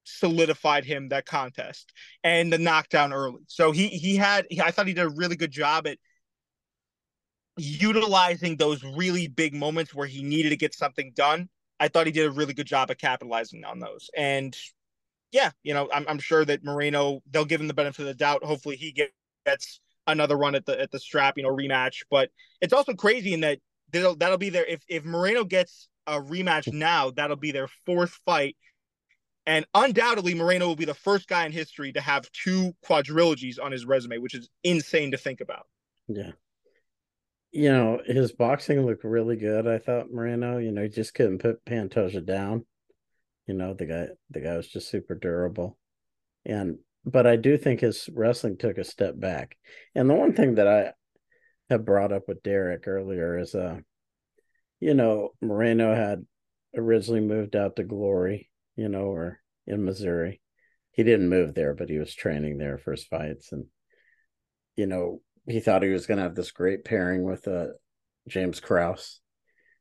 solidified him that contest and the knockdown early. So he he had I thought he did a really good job at utilizing those really big moments where he needed to get something done. I thought he did a really good job at capitalizing on those. And yeah, you know, I'm, I'm sure that Moreno they'll give him the benefit of the doubt. Hopefully, he gets another run at the at the strap, you know, rematch. But it's also crazy in that that'll that'll be there if if Moreno gets a rematch now, that'll be their fourth fight. And undoubtedly, Moreno will be the first guy in history to have two quadrilogies on his resume, which is insane to think about. Yeah. You know, his boxing looked really good. I thought Moreno, you know, he just couldn't put Pantoja down. You know, the guy the guy was just super durable. And but I do think his wrestling took a step back. And the one thing that I have brought up with Derek earlier is uh you know, Moreno had originally moved out to Glory, you know, or in Missouri. He didn't move there, but he was training there for his fights. And, you know, he thought he was going to have this great pairing with uh, James Krause.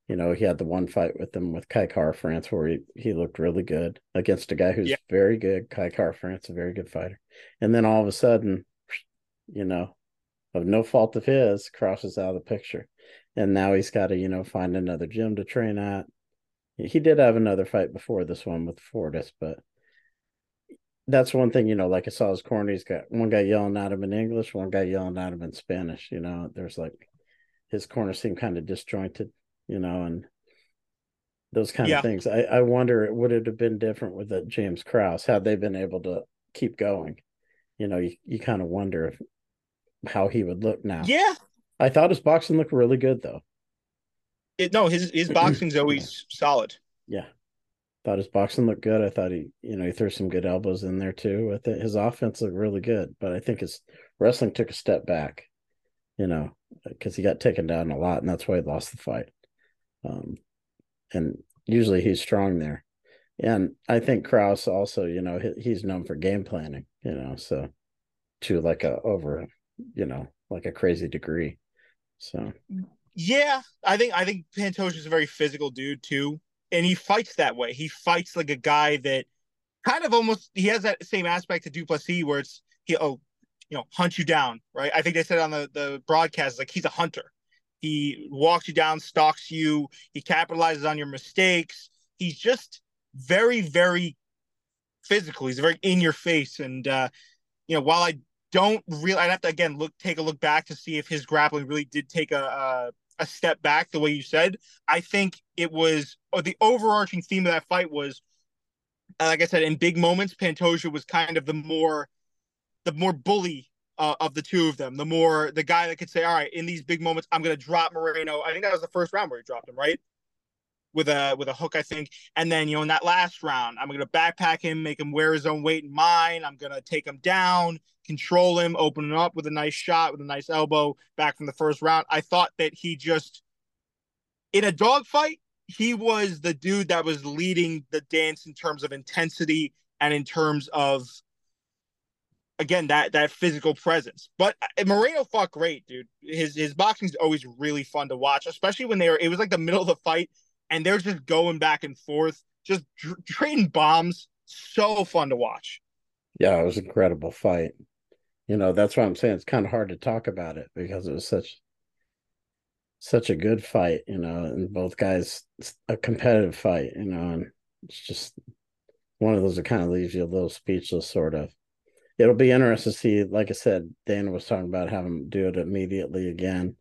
You know, he had the one fight with him with Kai Kara-France where he, he looked really good against a guy who's yeah. very good. Kai Kara-France, a very good fighter. And then all of a sudden, you know, of no fault of his, Krause's out of the picture and now he's got to you know find another gym to train at. He did have another fight before this one with Fortis, but that's one thing you know. Like I saw his corner, he's got one guy yelling at him in English, one guy yelling at him in Spanish. You know, there's like his corner seemed kind of disjointed, you know, and those kind yeah. of things. I, I wonder would it have been different with a James Krause had they been able to keep going? You know, you, you kind of wonder if how he would look now. Yeah, I thought his boxing looked really good though. It, no, his his *clears throat* boxing's always yeah. solid. Yeah. Thought his boxing looked good. I thought he, you know, he threw some good elbows in there too. With it. His offense looked really good, but I think his wrestling took a step back, you know, because he got taken down a lot, and that's why he lost the fight. Um, and usually he's strong there, and I think Krause also, you know, he, he's known for game planning, you know, so to like a over, you know, like a crazy degree. So yeah, I think I think Pantoja is a very physical dude too, and he fights that way. He fights like a guy that kind of almost he has that same aspect to Du Plessis where it's he oh you know hunt you down right. I think they said on the the broadcast like he's a hunter. He walks you down, stalks you. He capitalizes on your mistakes. He's just very very physical. He's very in your face, and uh, you know while I don't really. I'd have to again look take a look back to see if his grappling really did take a a, a step back the way you said. I think it was or the overarching theme of that fight was, like I said, in big moments, Pantoja was kind of the more the more bully uh, of the two of them. The more the guy that could say, "All right, in these big moments, I'm going to drop Moreno." I think that was the first round where he dropped him, right? With a with a hook, I think. And then you know in that last round, I'm gonna backpack him, make him wear his own weight in mine. I'm gonna take him down, control him, open him up with a nice shot with a nice elbow back from the first round. I thought that he just in a dogfight, he was the dude that was leading the dance in terms of intensity and in terms of again that that physical presence. But uh, Moreno fought great, dude. His his boxing's always really fun to watch, especially when they were. It was like the middle of the fight and they're just going back and forth, just trading bombs. So fun to watch. Yeah, it was an incredible fight. You know, that's why I'm saying it's kind of hard to talk about it because it was such such a good fight, you know, and both guys a competitive fight, you know, and it's just one of those that kind of leaves you a little speechless, sort of. It'll be interesting to see, like I said, Dana was talking about having do it immediately again.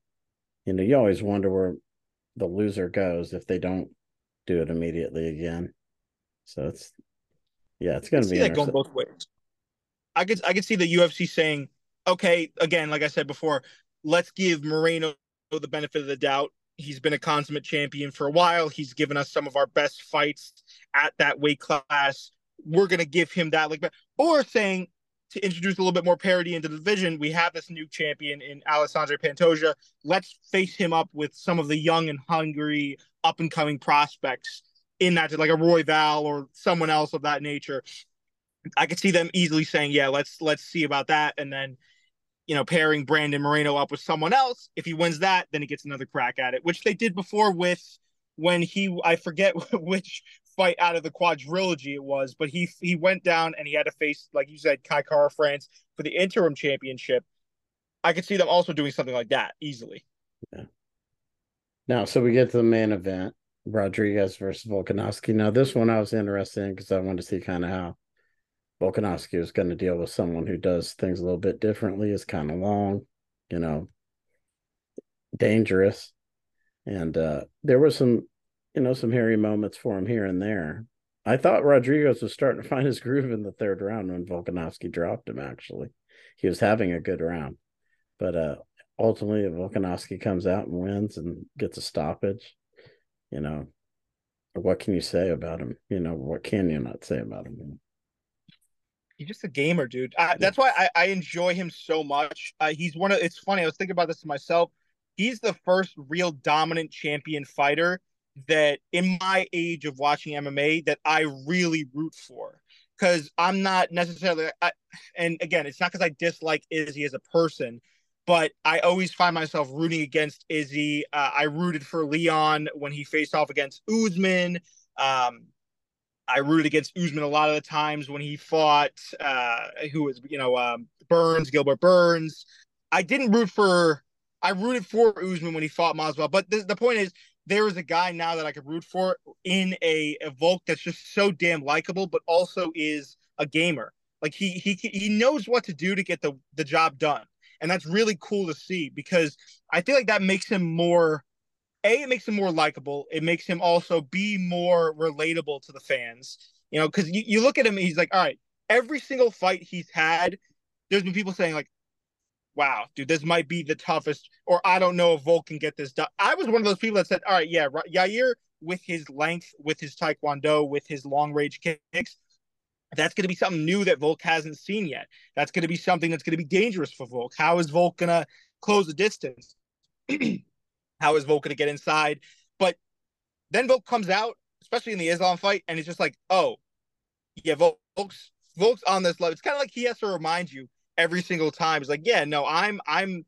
You know, you always wonder where the loser goes if they don't do it immediately again. So it's yeah, it's going to be that going both ways. I could I could see the UFC saying, okay, again, like I said before, let's give Moreno the benefit of the doubt. He's been a consummate champion for a while. He's given us some of our best fights at that weight class. We're going to give him that like or saying to introduce a little bit more parity into the division, we have this new champion in Alessandro Pantoja. Let's face him up with some of the young and hungry up and coming prospects in that, like a Royval or someone else of that nature. I could see them easily saying, "Yeah, let's let's see about that," and then you know pairing Brandon Moreno up with someone else. If he wins that, then he gets another crack at it, which they did before with when he I forget *laughs* which fight out of the quadrilogy it was, but he he went down and he had to face, like you said, Kai Kara-France for the interim championship. I could see them also doing something like that easily. Yeah. Now, so we get to the main event, Rodriguez versus Volkanovski. Now, this one I was interested in because I wanted to see kind of how Volkanovski was going to deal with someone who does things a little bit differently, is kind of long, you know, dangerous. And uh, there was some, you know, some hairy moments for him here and there. I thought Rodriguez was starting to find his groove in the third round when Volkanovski dropped him, actually. He was having a good round. But uh, ultimately, Volkanovski comes out and wins and gets a stoppage. You know, what can you say about him? You know, what can you not say about him? He's just a gamer, dude. I, that's why I, I, enjoy him so much. Uh, he's one of. It's funny. I was thinking about this to myself. He's the first real dominant champion fighter that, in my age of watching MMA, that I really root for. Because I'm not necessarily, I, and again, it's not because I dislike Izzy as a person, but I always find myself rooting against Izzy. Uh, I rooted for Leon when he faced off against Usman. Um, I rooted against Usman a lot of the times when he fought uh, who was you know um, Burns, Gilbert Burns. I didn't root for. I rooted for Usman when he fought Masvidal, but the, the point is there is a guy now that I could root for in a, a Volk that's just so damn likable, but also is a gamer. Like he he he knows what to do to get the the job done, and that's really cool to see because I feel like that makes him more a it makes him more likable it makes him also be more relatable to the fans you know because you, you look at him he's like all right every single fight he's had there's been people saying like wow dude this might be the toughest or i don't know if volk can get this done i was one of those people that said all right yeah yair with his length with his taekwondo with his long range kicks that's going to be something new that volk hasn't seen yet that's going to be something that's going to be dangerous for volk how is volk going to close the distance *clears throat* How is Volk going to get inside? But then Volk comes out, especially in the Islam fight, and it's just like, oh, yeah, Volk's Volk's on this level. It's kind of like he has to remind you every single time. He's like, yeah, no, I'm I'm.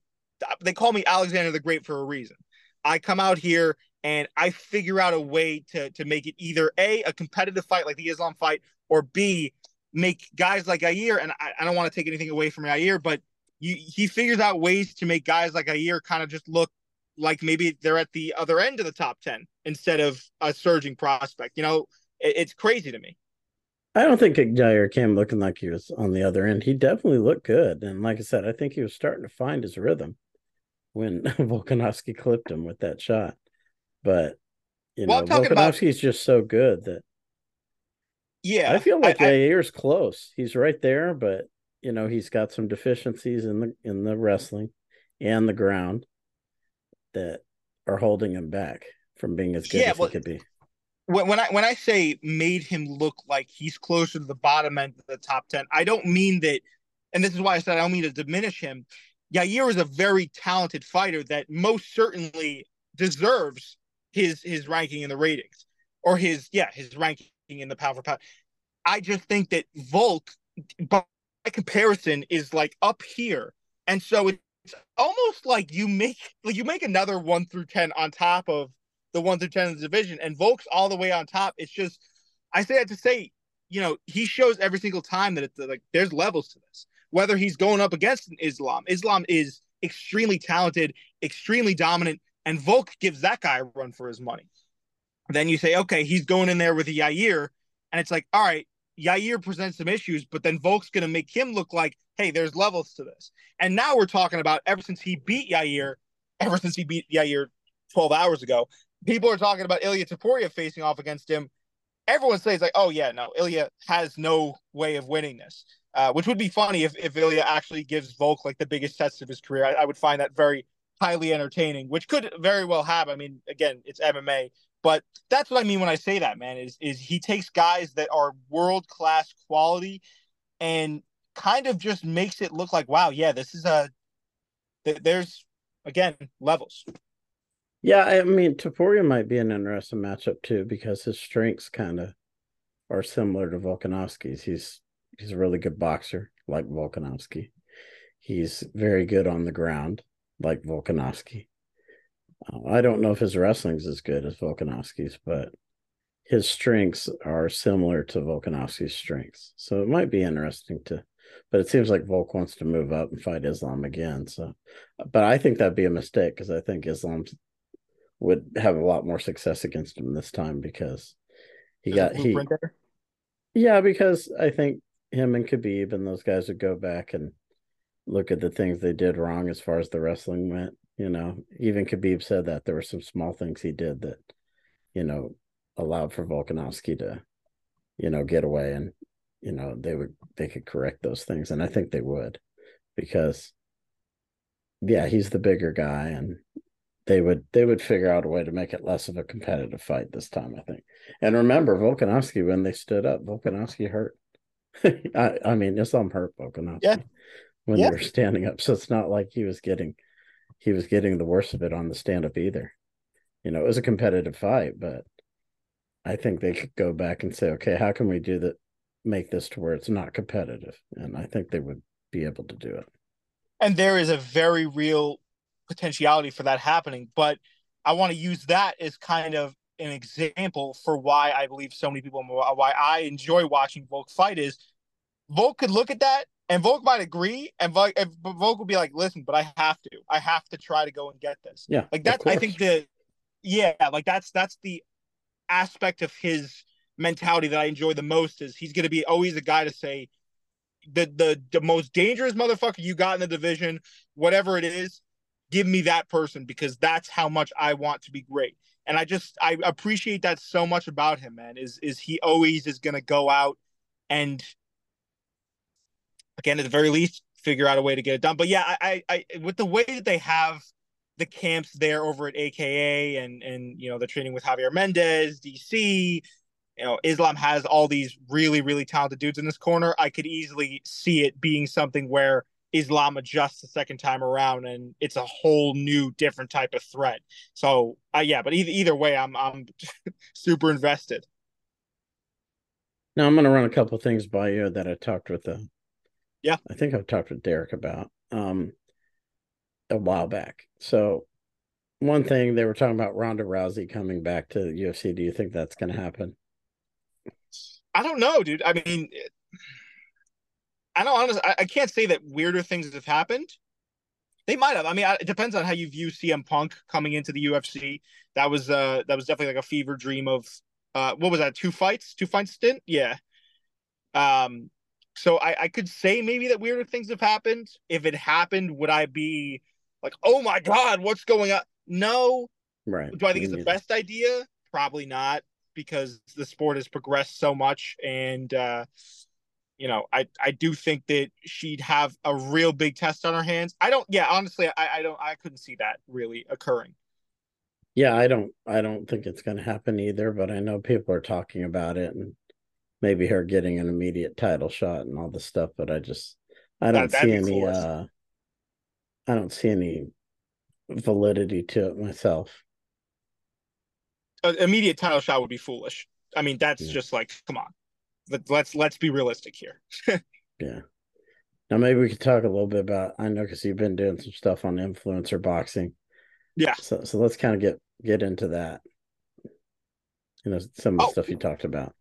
They call me Alexander the Great for a reason. I come out here and I figure out a way to to make it either a a competitive fight like the Islam fight, or b make guys like Yair. And I, I don't want to take anything away from Yair, but you, he figures out ways to make guys like Yair kind of just look like maybe they're at the other end of the top 10 instead of a surging prospect. You know, it, it's crazy to me. I don't think Yair came looking like he was on the other end. He definitely looked good. And like I said, I think he was starting to find his rhythm when *laughs* Volkanovski clipped him with that shot. But, you well, know, Volkanovski's about... just so good that. Yeah. I feel like I, Yair's close. He's right there, but, you know, he's got some deficiencies in the in the wrestling and the ground that are holding him back from being as good yeah, as well, he could be. When, I when I say made him look like he's closer to the bottom end of the top ten, I don't mean that, and this is why I said I don't mean to diminish him. Yair is a very talented fighter that most certainly deserves his his ranking in the ratings or his yeah his ranking in the power for pound. I just think that Volk, by comparison, is like up here, and so it's almost like you make like you make another one through ten on top of the one through ten of the division, and Volk's all the way on top. It's just I say that to say, you know, he shows every single time that it's like there's levels to this. Whether he's going up against Islam, Islam is extremely talented, extremely dominant, and Volk gives that guy a run for his money. Then you say, okay, he's going in there with Yair, and it's like, all right, Yair presents some issues, but then Volk's going to make him look like, hey, there's levels to this. And now we're talking about ever since he beat Yair, ever since he beat Yair 12 hours ago, people are talking about Ilya Topuria facing off against him. Everyone says like, oh yeah, no, Ilya has no way of winning this. Uh, which would be funny if, if Ilya actually gives Volk like the biggest test of his career. I, I would find that very highly entertaining, which could very well happen. I mean, again, it's MMA, but that's what I mean when I say that, man. Is is he takes guys that are world class quality and kind of just makes it look like, wow, yeah, this is a there's again levels. Yeah, I mean Topuria might be an interesting matchup too because his strengths kind of are similar to Volkanovski's. He's he's a really good boxer like Volkanovski. He's very good on the ground like Volkanovski. Uh, I don't know if his wrestling's as good as Volkanovski's, but his strengths are similar to Volkanovski's strengths. So it might be interesting to, but it seems like Volk wants to move up and fight Islam again. So, but I think that'd be a mistake because I think Islam's would have a lot more success against him this time because he got he. There? Yeah, because I think him and Khabib and those guys would go back and look at the things they did wrong as far as the wrestling went. You know, even Khabib said that there were some small things he did that, you know, allowed for Volkanovski to, you know, get away and, you know, they would they could correct those things. And I think they would because yeah, he's the bigger guy and they would they would figure out a way to make it less of a competitive fight this time, I think. And remember, Volkanovski when they stood up, Volkanovski hurt. *laughs* I, I mean, Islam hurt Volkanovski yeah. when yeah. they were standing up, so it's not like he was getting he was getting the worst of it on the stand up either. You know, it was a competitive fight, but I think they could go back and say, okay, how can we do that? Make this to where it's not competitive, and I think they would be able to do it. And there is a very real potentiality for that happening. But I want to use that as kind of an example for why I believe so many people why I enjoy watching Volk fight is Volk could look at that and Volk might agree, and Volk, and Volk would be like, "Listen, but I have to. I have to try to go and get this." Yeah, like that's. I think the, yeah, like that's that's the aspect of his mentality that I enjoy the most is he's going to be always a guy to say, the the the most dangerous motherfucker you got in the division, whatever it is, give me that person because that's how much I want to be great. And I just I appreciate that so much about him, man. Is is he always is gonna go out and again at the very least figure out a way to get it done. But yeah, I I, I with the way that they have the camps there over at AKA and and you know they're training with Javier Mendez, DC. You know, Islam has all these really, really talented dudes in this corner. I could easily see it being something where Islam adjusts the second time around, and it's a whole new, different type of threat. So, uh, yeah, but either either way, I'm I'm *laughs* super invested. Now I'm going to run a couple things by you that I talked with the. Yeah, I think I've talked with Derek about um a while back. So, one thing they were talking about Ronda Rousey coming back to the UFC. Do you think that's going to happen? I don't know, dude. I mean. I don't honestly, I, I, can't say that weirder things have happened. They might have. I mean, it depends on how you view CM Punk coming into the UFC. That was uh that was definitely like a fever dream of uh what was that? Two fights, two fight stint. Yeah. Um. So I I could say maybe that weirder things have happened. If it happened, would I be like, oh my god, what's going on? No. Right. Do I think it's the best idea? Probably not, because the sport has progressed so much and. uh you know, I I do think that she'd have a real big test on her hands. I don't. Yeah, honestly, I I don't. I couldn't see that really occurring. Yeah, I don't. I don't think it's going to happen either. But I know people are talking about it, and maybe her getting an immediate title shot and all the stuff. But I just, I don't that, see any. uh I don't see any validity to it myself. An immediate title shot would be foolish. I mean, that's yeah. just like, come on let's let's be realistic here. *laughs* yeah. Now maybe we could talk a little bit about. I know because you've been doing some stuff on influencer boxing. Yeah. So so let's kind of get get into that. You know some of the oh. stuff you talked about.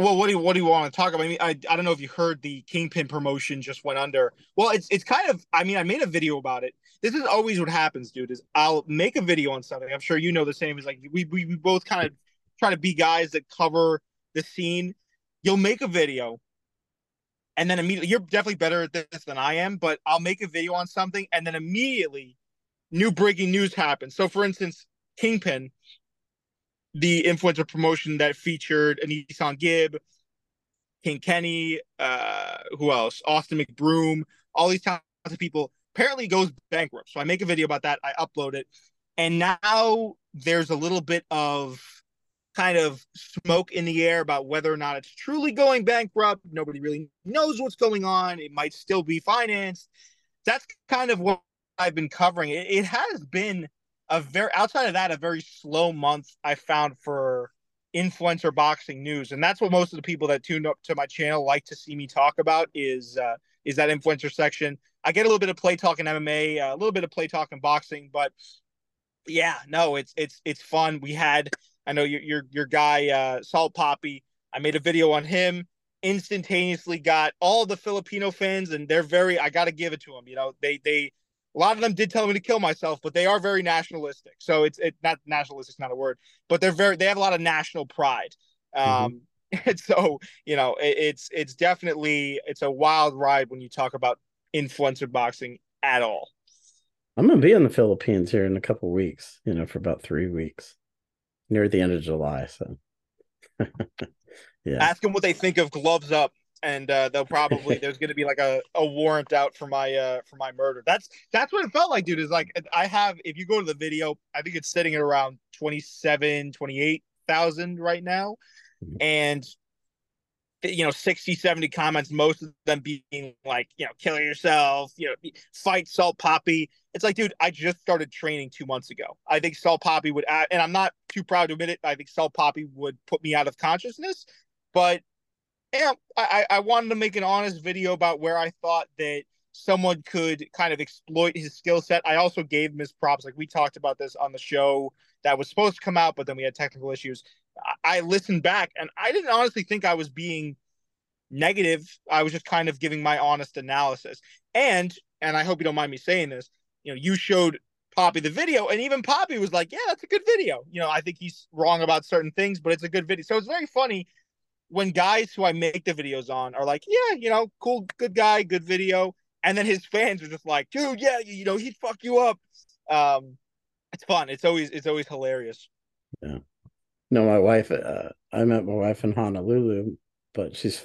Well, what do you what do you want to talk about? I mean, I, I don't know if you heard the Kingpin promotion just went under. Well, it's it's kind of I mean, I made a video about it. This is always what happens, dude. Is I'll make a video on something. I'm sure you know the same. Is like we we, we both kind of try to be guys that cover the scene, you'll make a video and then immediately you're definitely better at this than I am, but I'll make a video on something and then immediately new breaking news happens. So for instance, Kingpin, the influencer promotion that featured AnEsonGib, King Kenny, uh, who else? Austin McBroom, all these talented people apparently goes bankrupt. So I make a video about that, I upload it, and now there's a little bit of kind of smoke in the air about whether or not it's truly going bankrupt. Nobody really knows what's going on. It might still be financed. That's kind of what I've been covering. It, it has been a very outside of that a very slow month I found for influencer boxing news, and that's what most of the people that tune up to my channel like to see me talk about is uh, is that influencer section. I get a little bit of play talk in MMA, uh, a little bit of play talk in boxing, but yeah, no, it's it's it's fun. We had I know your your your guy uh, Salt Papi. I made a video on him. Instantaneously got all the Filipino fans, and they're very. I got to give it to them. You know, they they A lot of them did tell me to kill myself, but they are very nationalistic. So it's it not nationalistic, not a word, but they're very they have a lot of national pride. Mm-hmm. Um, mm-hmm. *laughs* and so you know it, it's it's definitely it's a wild ride when you talk about influencer boxing at all. I'm gonna be in the Philippines here in a couple weeks, you know, for about three weeks, near the end of July. So, *laughs* yeah. Ask them what they think of gloves up and uh, they'll probably there's going to be like a, a warrant out for my uh for my murder. That's that's what it felt like, dude. Is like I have if you go to the video, I think it's sitting at around 27, 28,000 right now, mm-hmm. and you know 60 70 comments most of them being like you know kill yourself you know fight salt papi it's like dude i just started training two months ago i think salt papi would and i'm not too proud to admit it i think salt papi would put me out of consciousness but yeah, I, I wanted to make an honest video about where I thought that someone could kind of exploit his skill set. I also gave him his props. Like we talked about this on the show that was supposed to come out, but then we had technical issues. I listened back and I didn't honestly think I was being negative. I was just kind of giving my honest analysis. And and I hope you don't mind me saying this, you know, you showed Papi the video, and even Papi was like, Yeah, that's a good video. You know, I think he's wrong about certain things, but it's a good video. So it's very funny when guys who I make the videos on are like, yeah, you know, cool, good guy, good video, and then his fans are just like, dude, yeah, you, know, he'd fuck you up. Um, it's fun. It's always it's always hilarious. Yeah. No, my wife. Uh, I met my wife in Honolulu, but she's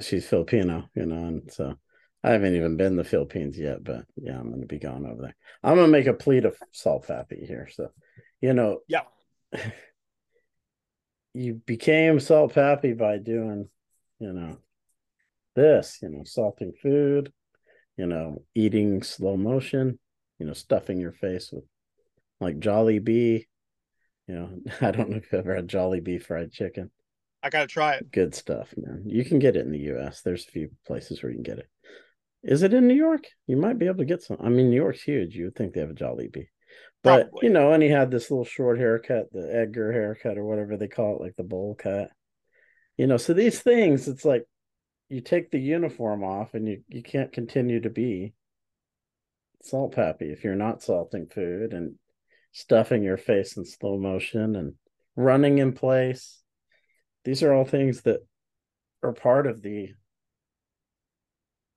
she's Filipino, you know, and so I haven't even been to the Philippines yet. But yeah, I'm going to be gone over there. I'm going to make a plea to Salt Papi here. So, you know, yeah. *laughs* you became salt papi by doing, you know, this, you know, salting food, you know, eating slow motion, you know, stuffing your face with like Jollibee. You know, *laughs* I don't know if you've ever had Jollibee fried chicken. I gotta try it. Good stuff, man. You can get it in the US. There's a few places where you can get it. Is it in New York? You might be able to get some. I mean, New York's huge. You would think they have a Jollibee. But Probably. you know, and he had this little short haircut, the Edgar haircut or whatever they call it, like the bowl cut. You know, so these things, it's like you take the uniform off and you you can't continue to be salt papi if you're not salting food and stuffing your face in slow motion and running in place. These are all things that are part of the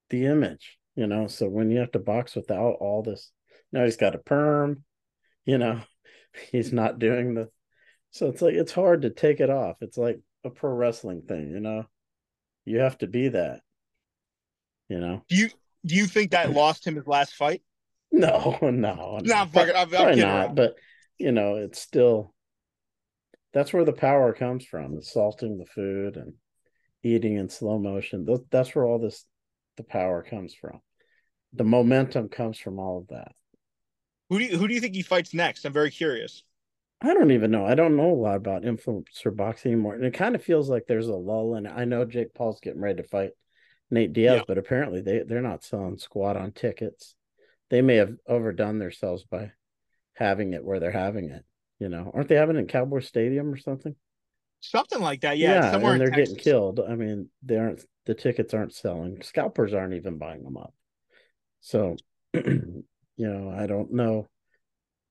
the image, you know. So when you have to box without all this, now he's got a perm, you know? *laughs* He's not doing the so it's like it's hard to take it off. It's like a pro wrestling thing you know? You have to be that you know? Do you do you think that lost him his last fight? *laughs* No no no, no I'm fucking, I'm, I'm not but you know it's still that's where the power comes from the salting the food and eating in slow motion. That's where all this the power comes from the momentum comes from all of that who do you, who do you think he fights next? I'm very curious. I don't even know. I don't know a lot about influencer boxing anymore, and it kind of feels like there's a lull. And I know Jake Paul's getting ready to fight Nate Diaz, yeah. but apparently they they're not selling squat on tickets. They may have overdone themselves by having it where they're having it. You know, aren't they having it in Cowboy Stadium or something? Something like that, yeah. Yeah, somewhere and they're getting killed. I mean, they aren't. The tickets aren't selling. Scalpers aren't even buying them up. So *clears throat* you know, I don't know.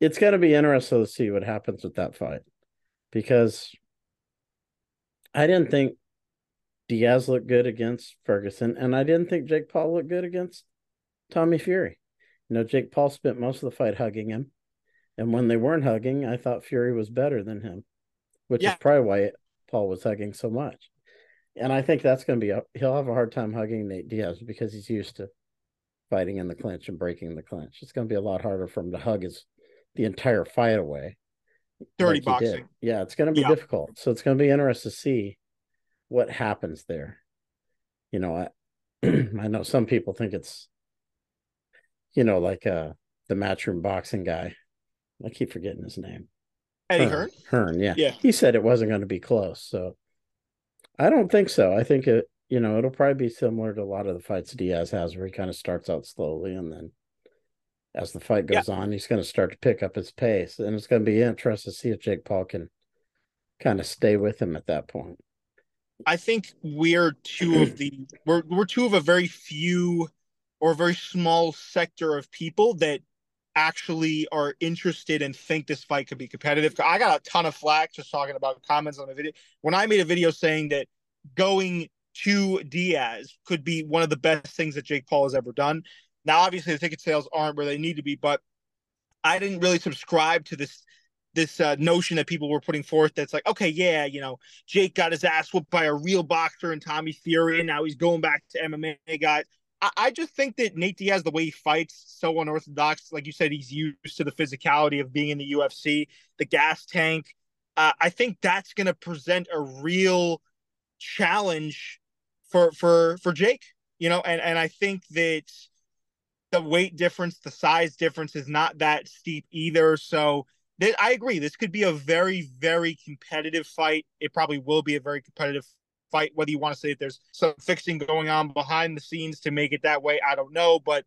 It's going to be interesting to see what happens with that fight because I didn't think Diaz looked good against Ferguson, and I didn't think Jake Paul looked good against Tommy Fury. You know, Jake Paul spent most of the fight hugging him, and when they weren't hugging, I thought Fury was better than him, which yeah. is probably why Paul was hugging so much. And I think that's going to be a, he'll have a hard time hugging Nate Diaz because he's used to fighting in the clinch and breaking the clinch. It's going to be a lot harder for him to hug his the entire fight away. Dirty like boxing. Yeah, it's going to be yeah. difficult. So it's going to be interesting to see what happens there. You know, I *clears throat* I know some people think it's you know like uh the matchroom boxing guy. I keep forgetting his name. Eddie Hearn. Hearn, yeah. Yeah. He said it wasn't going to be close. So I don't think so. I think it you know, it'll probably be similar to a lot of the fights Diaz has, where he kind of starts out slowly and then as the fight goes yeah. on, he's going to start to pick up his pace. And it's going to be interesting to see if Jake Paul can kind of stay with him at that point. I think we're two of the we're we're two of a very few or a very small sector of people that actually are interested and think this fight could be competitive. I got a ton of flack just talking about comments on the video. When I made a video saying that going to Diaz could be one of the best things that Jake Paul has ever done. Now, obviously, the ticket sales aren't where they need to be, but I didn't really subscribe to this this uh, notion that people were putting forth that's like, okay, yeah, you know, Jake got his ass whooped by a real boxer and Tommy Fury, and now he's going back to MMA guys. I, just think that Nate Diaz, the way he fights, so unorthodox. Like you said, he's used to the physicality of being in the UFC, the gas tank. Uh, I think that's going to present a real challenge for for for Jake. You know, and and I think that the weight difference, the size difference is not that steep either. So th- I agree. This could be a very, very competitive fight. It probably will be a very competitive fight. Whether you want to say that there's some fixing going on behind the scenes to make it that way, I don't know. But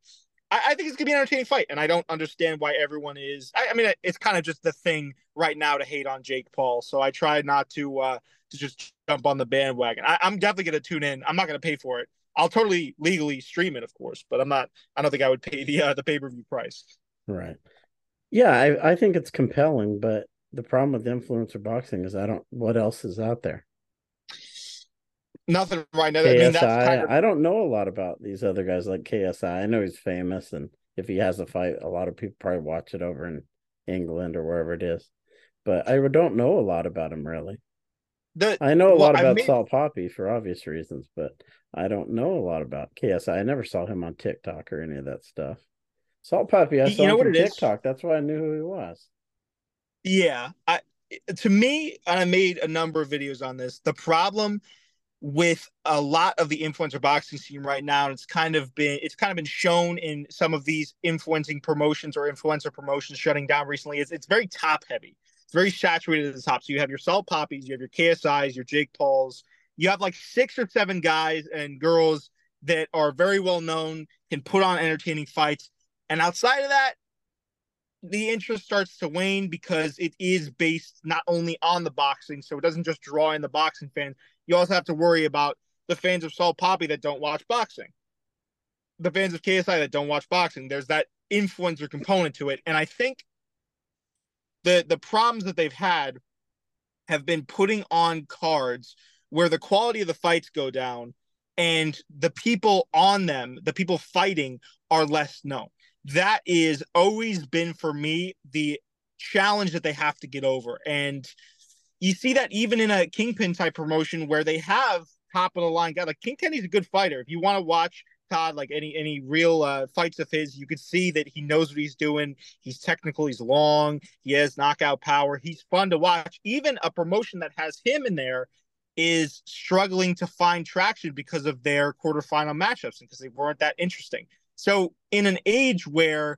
I, I think it's gonna be an entertaining fight, and I don't understand why everyone is. I, I mean, it's kind of just the thing right now to hate on Jake Paul. So I try not to uh to just jump on the bandwagon. I, I'm definitely gonna tune in. I'm not gonna pay for it. I'll totally legally stream it, of course, but I'm not. I don't think I would pay the uh, the pay per view price. Right. Yeah, I I think it's compelling, but the problem with influencer boxing is I don't. What else is out there? Nothing right now. KSI, I, mean, kind of... I don't know a lot about these other guys like KSI. I know he's famous, and if he has a fight, a lot of people probably watch it over in England or wherever it is. But I don't know a lot about him really. The, I know a well, lot about made... Salt Papi for obvious reasons, but I don't know a lot about KSI. I never saw him on TikTok or any of that stuff. Salt Papi, I saw you know him from TikTok. Is? That's why I knew who he was. Yeah, I to me, and I made a number of videos on this. The problem with a lot of the influencer boxing scene right now, and it's kind of been it's kind of been shown in some of these influencing promotions or influencer promotions shutting down recently. Is it's very top heavy. It's very saturated at the top. So you have your Salt Papis, you have your KSIs, your Jake Pauls. You have like six or seven guys and girls that are very well known, can put on entertaining fights. And outside of that, the interest starts to wane because it is based not only on the boxing, so it doesn't just draw in the boxing fans. You also have to worry about the fans of Salt Papi that don't watch boxing, the fans of KSI that don't watch boxing. There's that influencer component to it, and I think the the problems that they've had have been putting on cards where the quality of the fights go down and the people on them, the people fighting, are less known. That is always been for me the challenge that they have to get over. And you see that even in a kingpin type promotion where they have top of the line guy like King Kenny's a good fighter. If you want to watch Todd, like any any real uh, fights of his, you could see that he knows what he's doing. He's technical. He's long. He has knockout power. He's fun to watch. Even a promotion that has him in there is struggling to find traction because of their quarterfinal matchups and because they weren't that interesting. So in an age where,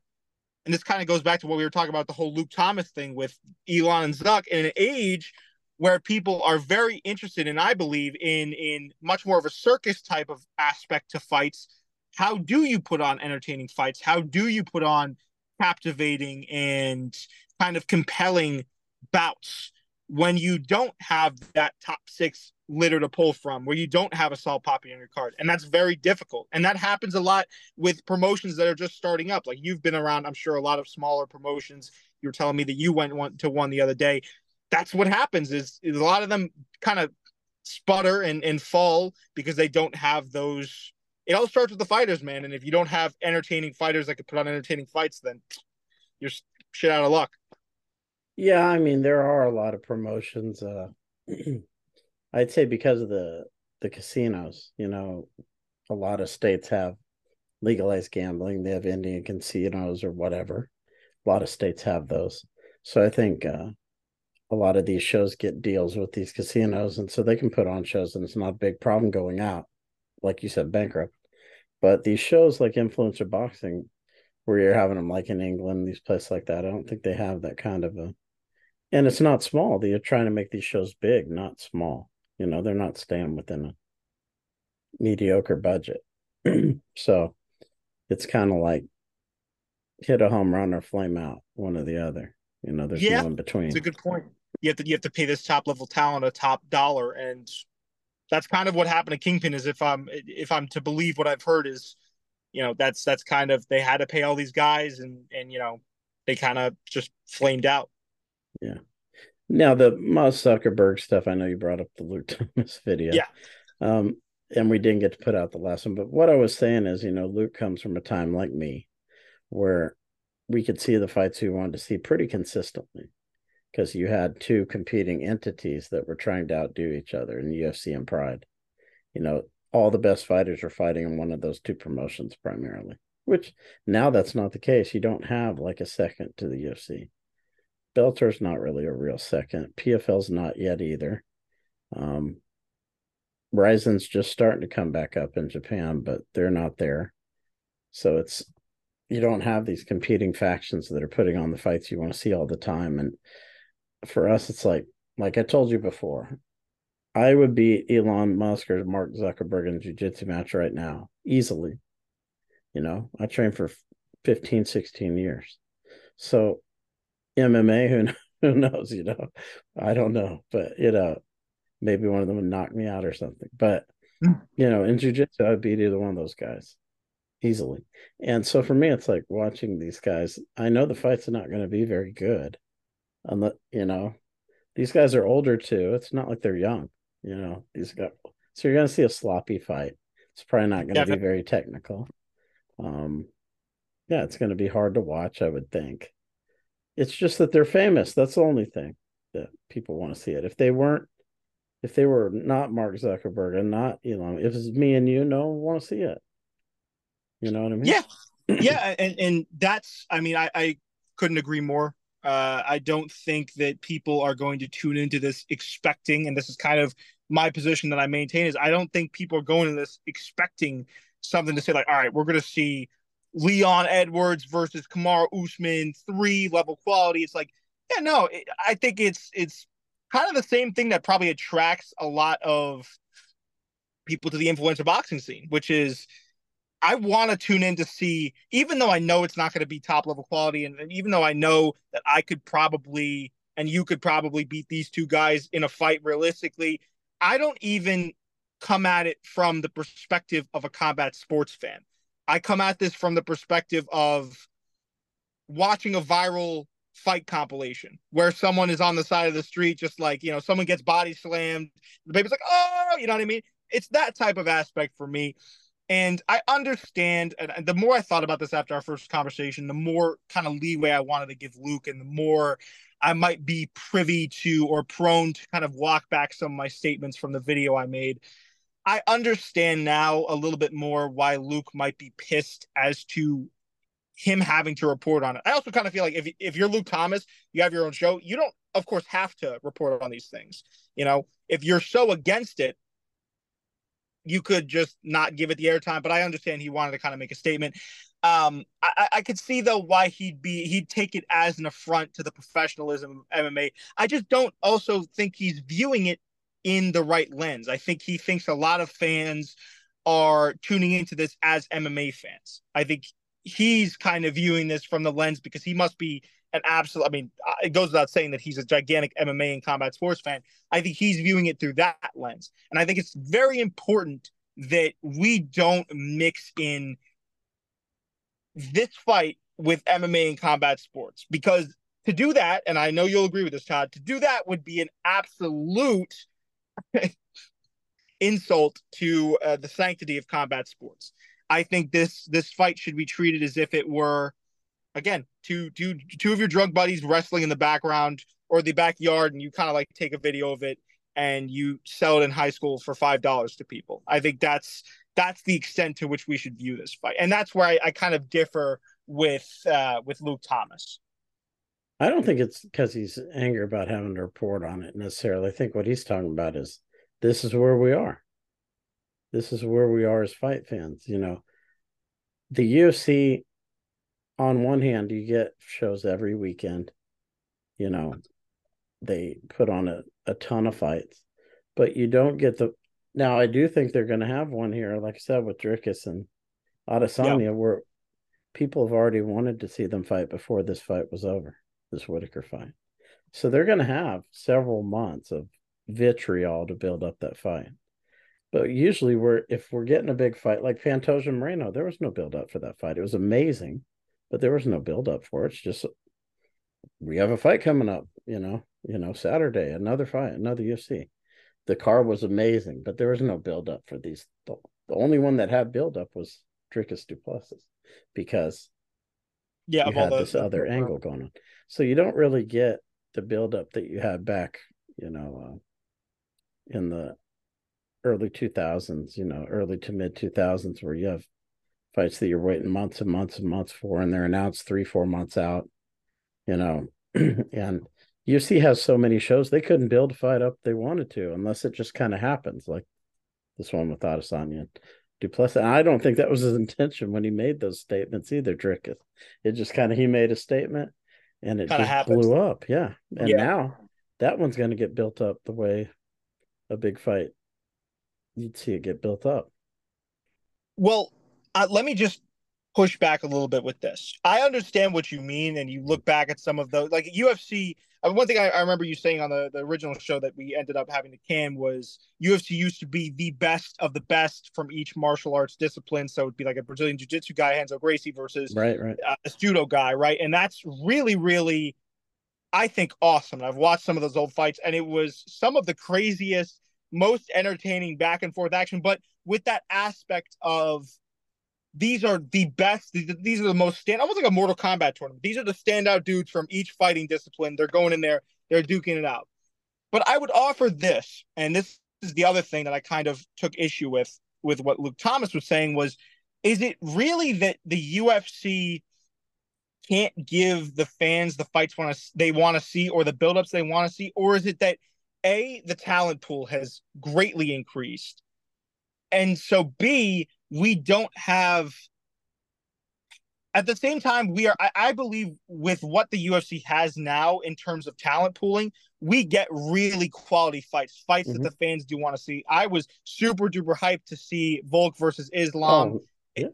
and this kind of goes back to what we were talking about the whole Luke Thomas thing with Elon and Zuck, in an age where people are very interested and I believe in in much more of a circus type of aspect to fights how do you put on entertaining fights? How do you put on captivating and kind of compelling bouts when you don't have that top six litter to pull from, where you don't have a Salt Papi on your card? And that's very difficult. And that happens a lot with promotions that are just starting up. Like you've been around, I'm sure, a lot of smaller promotions. You were telling me that you went one to one the other day. That's what happens is, is a lot of them kind of sputter and, and fall because they don't have those it all starts with the fighters, man. And if you don't have entertaining fighters that can put on entertaining fights, then you're shit out of luck. Yeah, I mean there are a lot of promotions. Uh, *clears throat* I'd say because of the the casinos, you know, a lot of states have legalized gambling. They have Indian casinos or whatever. A lot of states have those. So I think uh, a lot of these shows get deals with these casinos, and so they can put on shows, and it's not a big problem going out like you said, bankrupt. But these shows like influencer boxing, where you're having them like in England, these places like that, I don't think they have that kind of a. And it's not small. They're trying to make these shows big, not small. You know, they're not staying within a mediocre budget. *clears throat* so it's kind of like hit a home run or flame out, one or the other. You know, there's yeah, no in between. It's a good point. You have to you have to pay this top level talent a top dollar, and that's kind of what happened to Kingpin. Is if I'm if I'm to believe what I've heard is you know that's that's kind of they had to pay all these guys and and you know they kind of just flamed out. Yeah. Now the Musk Zuckerberg stuff. I know you brought up the Luke Thomas video. Yeah. Um, and we didn't get to put out the last one. But what I was saying is, you know, Luke comes from a time like me, where we could see the fights we wanted to see pretty consistently, because you had two competing entities that were trying to outdo each other in UFC and Pride. You know, all the best fighters are fighting in one of those two promotions primarily. Which now that's not the case. You don't have like a second to the UFC. Bellator's not really a real second. PFL's not yet either. Um, Rizin's just starting to come back up in Japan, but they're not there. So it's you don't have these competing factions that are putting on the fights you want to see all the time. And for us, it's like like I told you before, I would beat Elon Musk or Mark Zuckerberg in a jiu-jitsu match right now, easily. You know, I trained for 15, 16 years. So MMA, who *laughs* who knows, you know. I don't know. But you know, maybe one of them would knock me out or something. But mm. you know, in jiu-jitsu, I'd beat either one of those guys easily. And so for me, it's like watching these guys. I know the fights are not going to be very good. Unless you know, these guys are older too. It's not like they're young, you know, these guys. So you're gonna see a sloppy fight. It's probably not gonna yeah, be very technical. Um yeah, it's gonna be hard to watch, I would think. It's just that they're famous. That's the only thing that people want to see it. If they weren't if they were not Mark Zuckerberg and not Elon, if it's me and you, no one want to see it. You know what I mean? Yeah. *clears throat* yeah. And and that's I mean, I, I couldn't agree more. Uh, I don't think that people are going to tune into this expecting, and this is kind of my position that I maintain is I don't think people are going to this expecting something to say like, all right, we're going to see Leon Edwards versus Kamaru Usman three level quality. It's like, yeah, no, I think it's it's kind of the same thing that probably attracts a lot of people to the influencer boxing scene, which is I want to tune in to see, even though I know it's not going to be top level quality, and, and, even though I know that I could probably and you could probably beat these two guys in a fight realistically, I don't even come at it from the perspective of a combat sports fan. I come at this from the perspective of watching a viral fight compilation where someone is on the side of the street, just like, you know, someone gets body slammed. The baby's like, oh, you know what I mean? It's that type of aspect for me. And I understand, and the more I thought about this after our first conversation, the more kind of leeway I wanted to give Luke, and the more I might be privy to or prone to kind of walk back some of my statements from the video I made. I understand now a little bit more why Luke might be pissed as to him having to report on it. I also kind of feel like if if you're Luke Thomas, you have your own show, you don't of course have to report on these things. You know, if you're so against it, you could just not give it the airtime. But I understand he wanted to kind of make a statement. Um, I, I could see though why he'd be he'd take it as an affront to the professionalism of MMA. I just don't also think he's viewing it in the right lens. I think he thinks a lot of fans are tuning into this as MMA fans. I think he's kind of viewing this from the lens because he must be an absolute. I mean, uh, it goes without saying that he's a gigantic MMA and combat sports fan. I think he's viewing it through that lens, and I think it's very important that we don't mix in this fight with MMA and combat sports because to do that, and I know you'll agree with this, Todd, to do that would be an absolute *laughs* insult to uh, the sanctity of combat sports. I think this this fight should be treated as if it were again, two two two of your drug buddies wrestling in the background or the backyard, and you kind of like take a video of it and you sell it in high school for five dollars to people. I think that's that's the extent to which we should view this fight, and that's where I, I kind of differ with uh, with Luke Thomas. I don't think it's because he's angry about having to report on it necessarily. I think what he's talking about is this is where we are. This is where we are as fight fans. You know, the UFC on one hand, you get shows every weekend. You know, they put on a, a ton of fights, but you don't get the. Now, I do think they're going to have one here, like I said, with Dricus and Adesanya, yeah. where people have already wanted to see them fight before this fight was over, this Whitaker fight. So they're going to have several months of vitriol to build up that fight. But usually, we're if we're getting a big fight like Pantoja Moreno, there was no build up for that fight. It was amazing, but there was no build up for it. It's just we have a fight coming up. You know, you know, Saturday, another fight, another UFC. The car was amazing, but there was no build up for these. The, the only one that had build up was Dricus Du Plessis because yeah, you had this other the, angle going on. So you don't really get the build up that you had back, you know, uh, in the early 2000s, you know, early to mid 2000s, where you have fights that you're waiting months and months and months for, and they're announced three, four months out, you know, *clears throat* and UFC has so many shows they couldn't build a fight up they wanted to unless it just kind of happens, like this one with Adesanya. Du Plessis. And I don't think that was his *laughs* intention when he made those statements either, Drick. It just kind of he made a statement and it kinda just happens. blew up. Yeah. And yeah. now that one's going to get built up the way a big fight you'd see it get built up. Well, uh, let me just push back a little bit with this. I understand what you mean, and you look back at some of those, like UFC. I mean, one thing I, I, remember you saying on the, the original show that we ended up having to can was UFC used to be the best of the best from each martial arts discipline. So it'd be like a Brazilian Jiu Jitsu guy, Renzo Gracie, versus right, right, uh, a judo guy, right? And that's really, really, I think, awesome. I've watched some of those old fights, and it was some of the craziest most entertaining back and forth action, but with that aspect of these are the best. These are the most stand, almost like a Mortal Kombat tournament. These are the standout dudes from each fighting discipline. They're going in there, they're duking it out. But I would offer this, and this is the other thing that I kind of took issue with with what Luke Thomas was saying was, is it really that the UFC can't give the fans the fights want they want to see or the buildups they want to see, or is it that a, the talent pool has greatly increased. And so B, we don't have at the same time, we are I, I, believe with what the UFC has now in terms of talent pooling, we get really quality fights, fights mm-hmm. that the fans do want to see. I was super duper hyped to see Volk versus Islam. Oh, yeah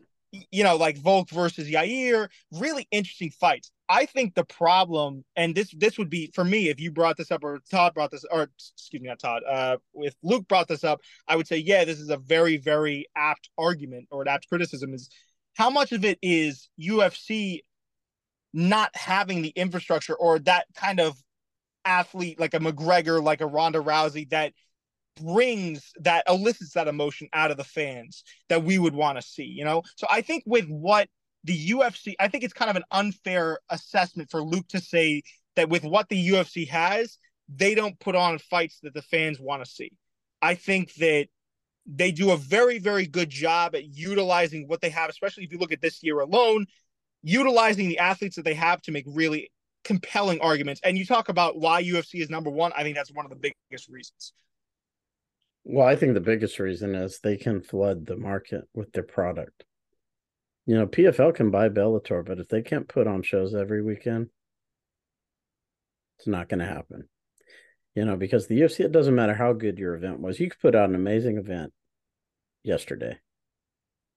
you know, like Volk versus Yair, really interesting fights. I think the problem, and this this would be for me if you brought this up or Todd brought this, or excuse me, not Todd. Uh, if Luke brought this up, I would say, yeah, this is a very very apt argument or an apt criticism. Is how much of it is UFC not having the infrastructure or that kind of athlete like a McGregor, like a Ronda Rousey that brings that elicits that emotion out of the fans that we would want to see, you know? So I think with what the UFC, I think it's kind of an unfair assessment for Luke to say that with what the UFC has, they don't put on fights that the fans want to see. I think that they do a very, very good job at utilizing what they have, especially if you look at this year alone, utilizing the athletes that they have to make really compelling arguments. And you talk about why UFC is number one. I think that's one of the biggest reasons. Well, I think the biggest reason is they can flood the market with their product. You know, PFL can buy Bellator, but if they can't put on shows every weekend, it's not going to happen. You know, because the UFC, it doesn't matter how good your event was. You could put out an amazing event yesterday.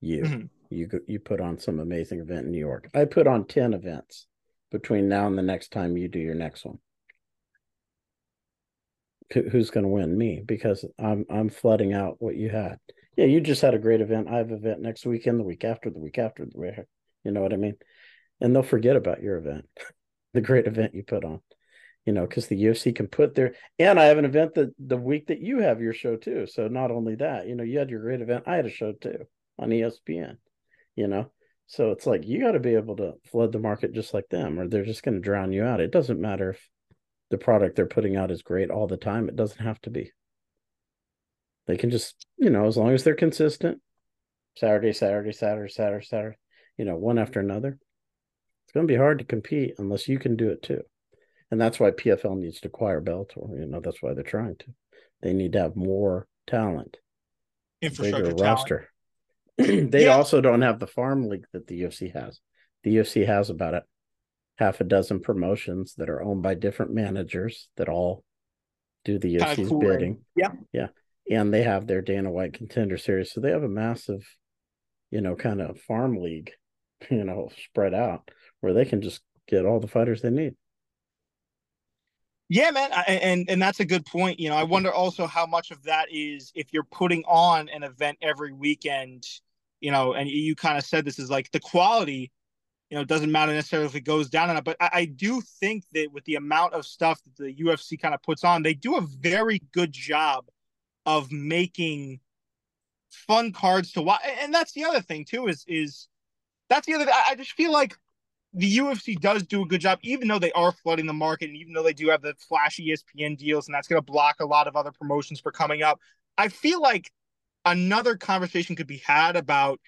You, mm-hmm. you, you put on some amazing event in New York. I put on 10 events between now and the next time you do your next one who's going to win me because I'm I'm flooding out what you had. Yeah, you just had a great event. I have an event next weekend, the week after, the week after, the week. You know what I mean? And they'll forget about your event, *laughs* the great event you put on. You know, because the UFC can put their and I have an event that the week that you have your show too. So not only that, you know, you had your great event. I had a show too on ESPN. You know, so it's like you got to be able to flood the market just like them, or they're just going to drown you out. It doesn't matter if the product they're putting out is great all the time. It doesn't have to be. They can just, you know, as long as they're consistent, Saturday, Saturday, Saturday, Saturday, Saturday, you know, one after another, it's going to be hard to compete unless you can do it too. And that's why PFL needs to acquire Bellator. You know, that's why they're trying to. They need to have more talent, infrastructure, bigger roster. *clears throat* they yeah. also don't have the farm league that the UFC has. The UFC has about it half a dozen promotions that are owned by different managers that all do the UFC's cool, bidding. Yeah. Yeah. And they have their Dana White contender series. So they have a massive, you know, kind of farm league, *laughs* you know, spread out where they can just get all the fighters they need. Yeah, man, and and that's a good point. You know, I wonder also how much of that is if you're putting on an event every weekend, you know, and you kind of said this is like the quality, you know, doesn't matter necessarily if it goes down or not. But I, I do think that with the amount of stuff that the UFC kind of puts on, they do a very good job of making fun cards to watch. And that's the other thing too is is that's the other. I just feel like the UFC does do a good job, even though they are flooding the market, and even though they do have the flashy ESPN deals, and that's going to block a lot of other promotions for coming up. I feel like another conversation could be had about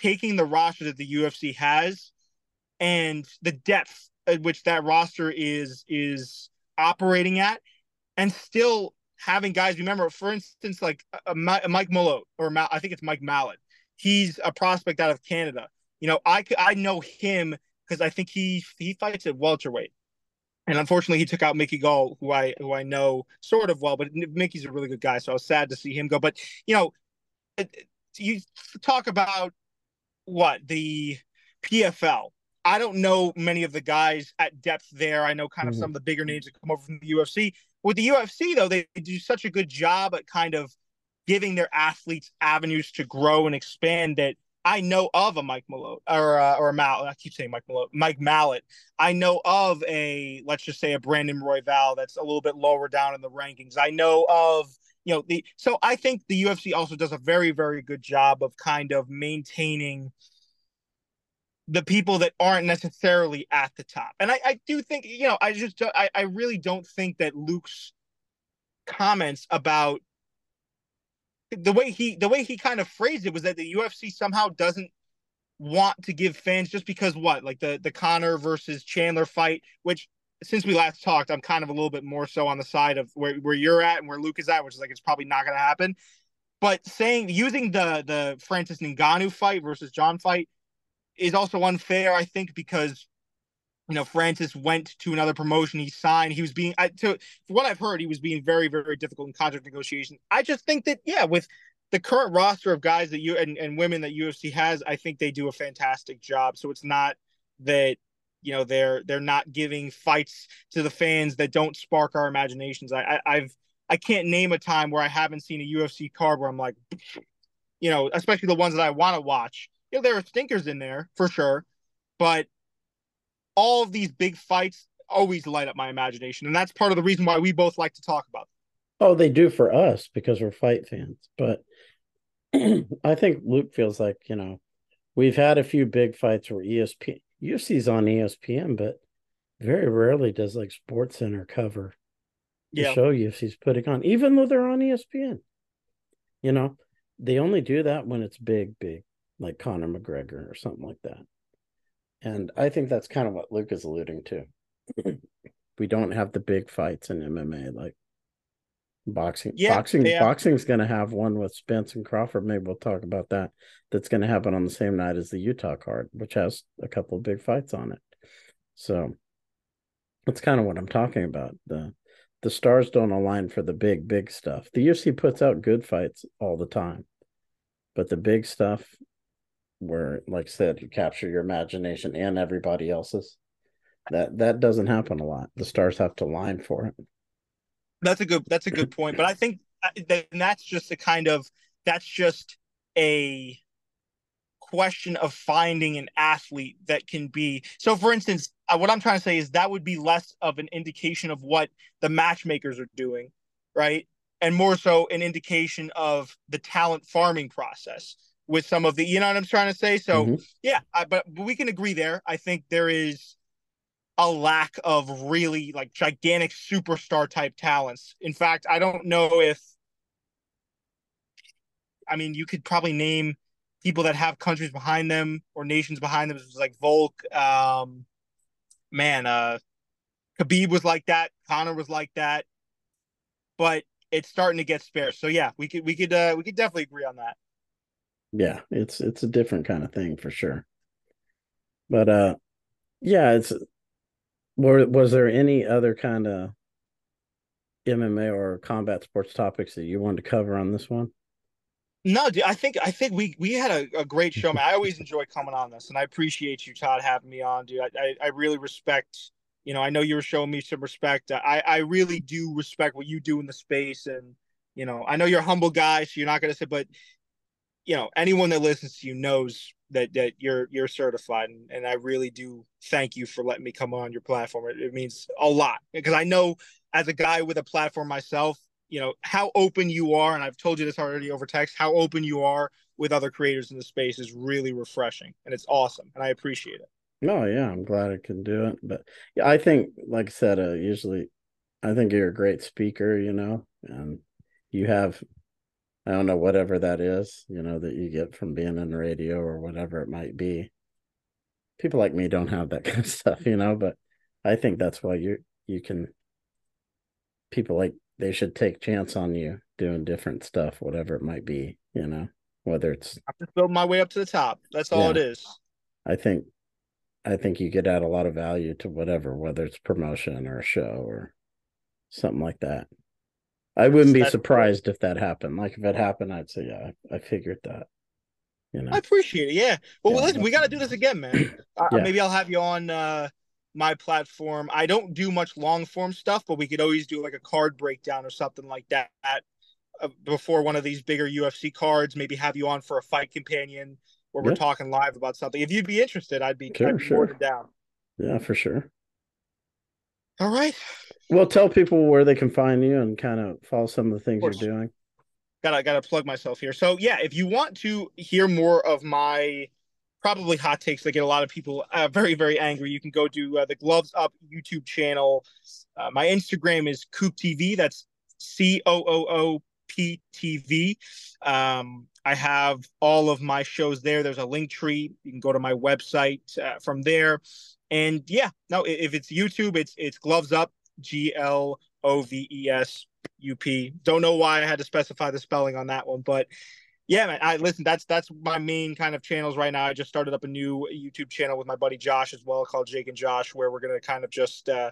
taking the roster that the UFC has and the depth at which that roster is is operating at, and still having guys. Remember, for instance, like uh, uh, a, a Mike Malott or Mal- I think it's Mike Malott. He's a prospect out of Canada. You know, I I know him because I think he he fights at welterweight, and unfortunately he took out Mickey Gall, who I who I know sort of well, but Mickey's a really good guy, so I was sad to see him go. But you know, you talk about what the PFL. I don't know many of the guys at depth there. I know kind of mm-hmm. some of the bigger names that come over from the UFC. With the UFC, though, they do such a good job at kind of giving their athletes avenues to grow and expand that I know of a Mike Malott or uh, or a Mal. I keep saying Mike Malott, Mike Malott. I know of a let's just say a Brandon Royval that's a little bit lower down in the rankings. I know of you know the so I think the UFC also does a very very good job of kind of maintaining the people that aren't necessarily at the top. And I, I do think you know I just I, I really don't think that Luke's comments about the way he the way he kind of phrased it was that the UFC somehow doesn't want to give fans just because what like the the Conor versus Chandler fight, which since we last talked, I'm kind of a little bit more so on the side of where, where you're at and where Luke is at, which is like it's probably not going to happen. But saying using the the Francis Ngannou fight versus Jon fight is also unfair, I think, because you know, Francis went to another promotion. He signed. He was being, I, to for what I've heard, he was being very, very difficult in contract negotiation. I just think that, yeah, with the current roster of guys that you and, and women that UFC has, I think they do a fantastic job. So it's not that you know they're they're not giving fights to the fans that don't spark our imaginations. I, I I've I can't name a time where I haven't seen a UFC card where I'm like, you know, especially the ones that I want to watch. You know, there are stinkers in there for sure, but all of these big fights always light up my imagination, and that's part of the reason why we both like to talk about. Them. Oh, they do for us because we're fight fans, but *clears throat* I think Luke feels like you know we've had a few big fights where ESPN UFC's on ESPN, but very rarely does like SportsCenter cover the yeah. show UFC's putting on, even though they're on ESPN. You know, they only do that when it's big, big, like Conor McGregor or something like that. And I think that's kind of what Luke is alluding to. *clears throat* we don't have the big fights in MMA like boxing. Yeah, boxing yeah. boxing's going to have one with Spence and Crawford. Maybe we'll talk about that. That's going to happen on the same night as the Utah card, which has a couple of big fights on it. So that's kind of what I'm talking about. The the stars don't align for the big big stuff. The UFC puts out good fights all the time. But the big stuff where like I said you capture your imagination and everybody else's. That that doesn't happen a lot. The stars have to line for it. That's a good that's a good point but i think uh, that that's just a kind of that's just a question of finding an athlete that can be so for instance uh, what i'm trying to say is that would be less of an indication of what the matchmakers are doing right? And more so an indication of the talent farming process with some of the, you know what I'm trying to say? So, mm-hmm. yeah, I, but, but we can agree there. I think there is a lack of really like gigantic superstar type talents. In fact, I don't know if, I mean, you could probably name people that have countries behind them or nations behind them. It was like Volk, um, man, uh, Khabib was like that. Conor was like that. But it's starting to get sparse. So yeah, we could we could uh we could definitely agree on that yeah it's it's a different kind of thing for sure. But uh yeah it's were was there any other kind of mma or combat sports topics that you wanted to cover on this one? No dude, i think i think we we had a, a great show man. I always *laughs* enjoy coming on this and i appreciate you todd having me on dude. I i, I really respect you know, I know you were showing me some respect. I I really do respect what you do in the space, and you know, I know you're a humble guy, so you're not going to say, but you know, anyone that listens to you knows that that you're you're certified, and, and I really do thank you for letting me come on your platform. It, it means a lot because I know as a guy with a platform myself, you know how open you are, and I've told you this already over text. How open you are with other creators in the space is really refreshing, and it's awesome, and I appreciate it. Oh, yeah, I'm glad I can do it. But yeah, I think, like I said, uh, usually, I think you're a great speaker, you know, and you have, I don't know, whatever that is, you know, that you get from being in radio or whatever it might be. People like me don't have that *laughs* kind of stuff, you know, but I think that's why you you can. People like they should take chance on you doing different stuff, whatever it might be, you know, whether it's. I'm just building my way up to the top. That's all yeah, it is. I think I think you could add a lot of value to whatever, whether it's promotion or a show or something like that. I wouldn't be surprised if that happened. Like if it happened, I'd say, yeah, I figured that. You know, I appreciate it. Yeah. Well, yeah, listen, we got to do this again, man. *clears throat* uh, yeah. Maybe I'll have you on uh, my platform. I don't do much long form stuff, but we could always do like a card breakdown or something like that uh, before one of these bigger UFC cards. Maybe have you on for a fight companion where yeah. we're talking live about something. If you'd be interested, I'd be, sure, I'd be sure. more than down. Yeah, for sure. All right. Well, tell people where they can find you and kind of follow some of the things of you're doing. Gotta gotta plug myself here. So yeah, if you want to hear more of my probably hot takes that get a lot of people uh, very very angry, you can go to uh, the Gloves Up YouTube channel. Uh, my Instagram is Coop TV. That's C O O O P T V. Um, I have all of my shows there. There's a link tree. You can go to my website uh, from there. And yeah, no, if it's YouTube, it's it's Gloves Up, G L O V E S U P. Don't know why I had to specify the spelling on that one, but yeah, man. I listen. That's that's my main kind of channels right now. I just started up a new YouTube channel with my buddy Josh as well, called Jake and Josh, where we're gonna kind of just uh,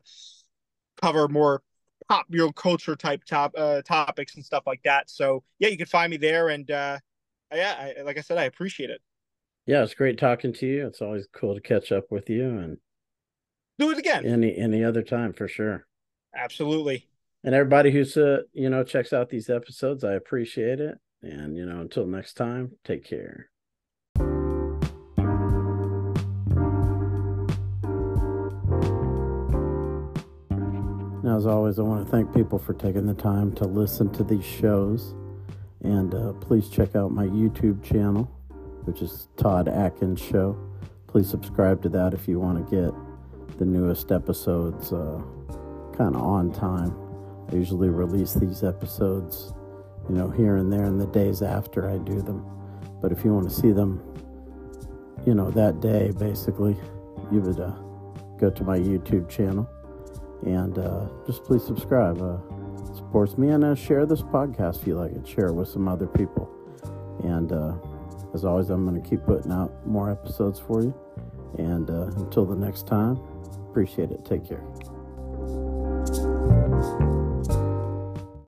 cover more popular culture type top uh, topics and stuff like that. So yeah, you can find me there, and uh, yeah, I, like I said, I appreciate it. Yeah, it's great talking to you. It's always cool to catch up with you and do it again any any other time for sure. Absolutely. And everybody who's uh you know checks out these episodes, I appreciate it. And you know, until next time, take care. Now, as always, I want to thank people for taking the time to listen to these shows. And uh, please check out my YouTube channel, which is Todd Atkins Show. Please subscribe to that if you want to get the newest episodes uh, kind of on time. I usually release these episodes, you know, here and there in the days after I do them. But if you want to see them, you know, that day, basically, you would uh, go to my YouTube channel and uh, just please subscribe. Uh, supports me and uh, share this podcast if you like it. Share it with some other people. And uh, as always, I'm going to keep putting out more episodes for you. And uh, until the next time, appreciate it. Take care.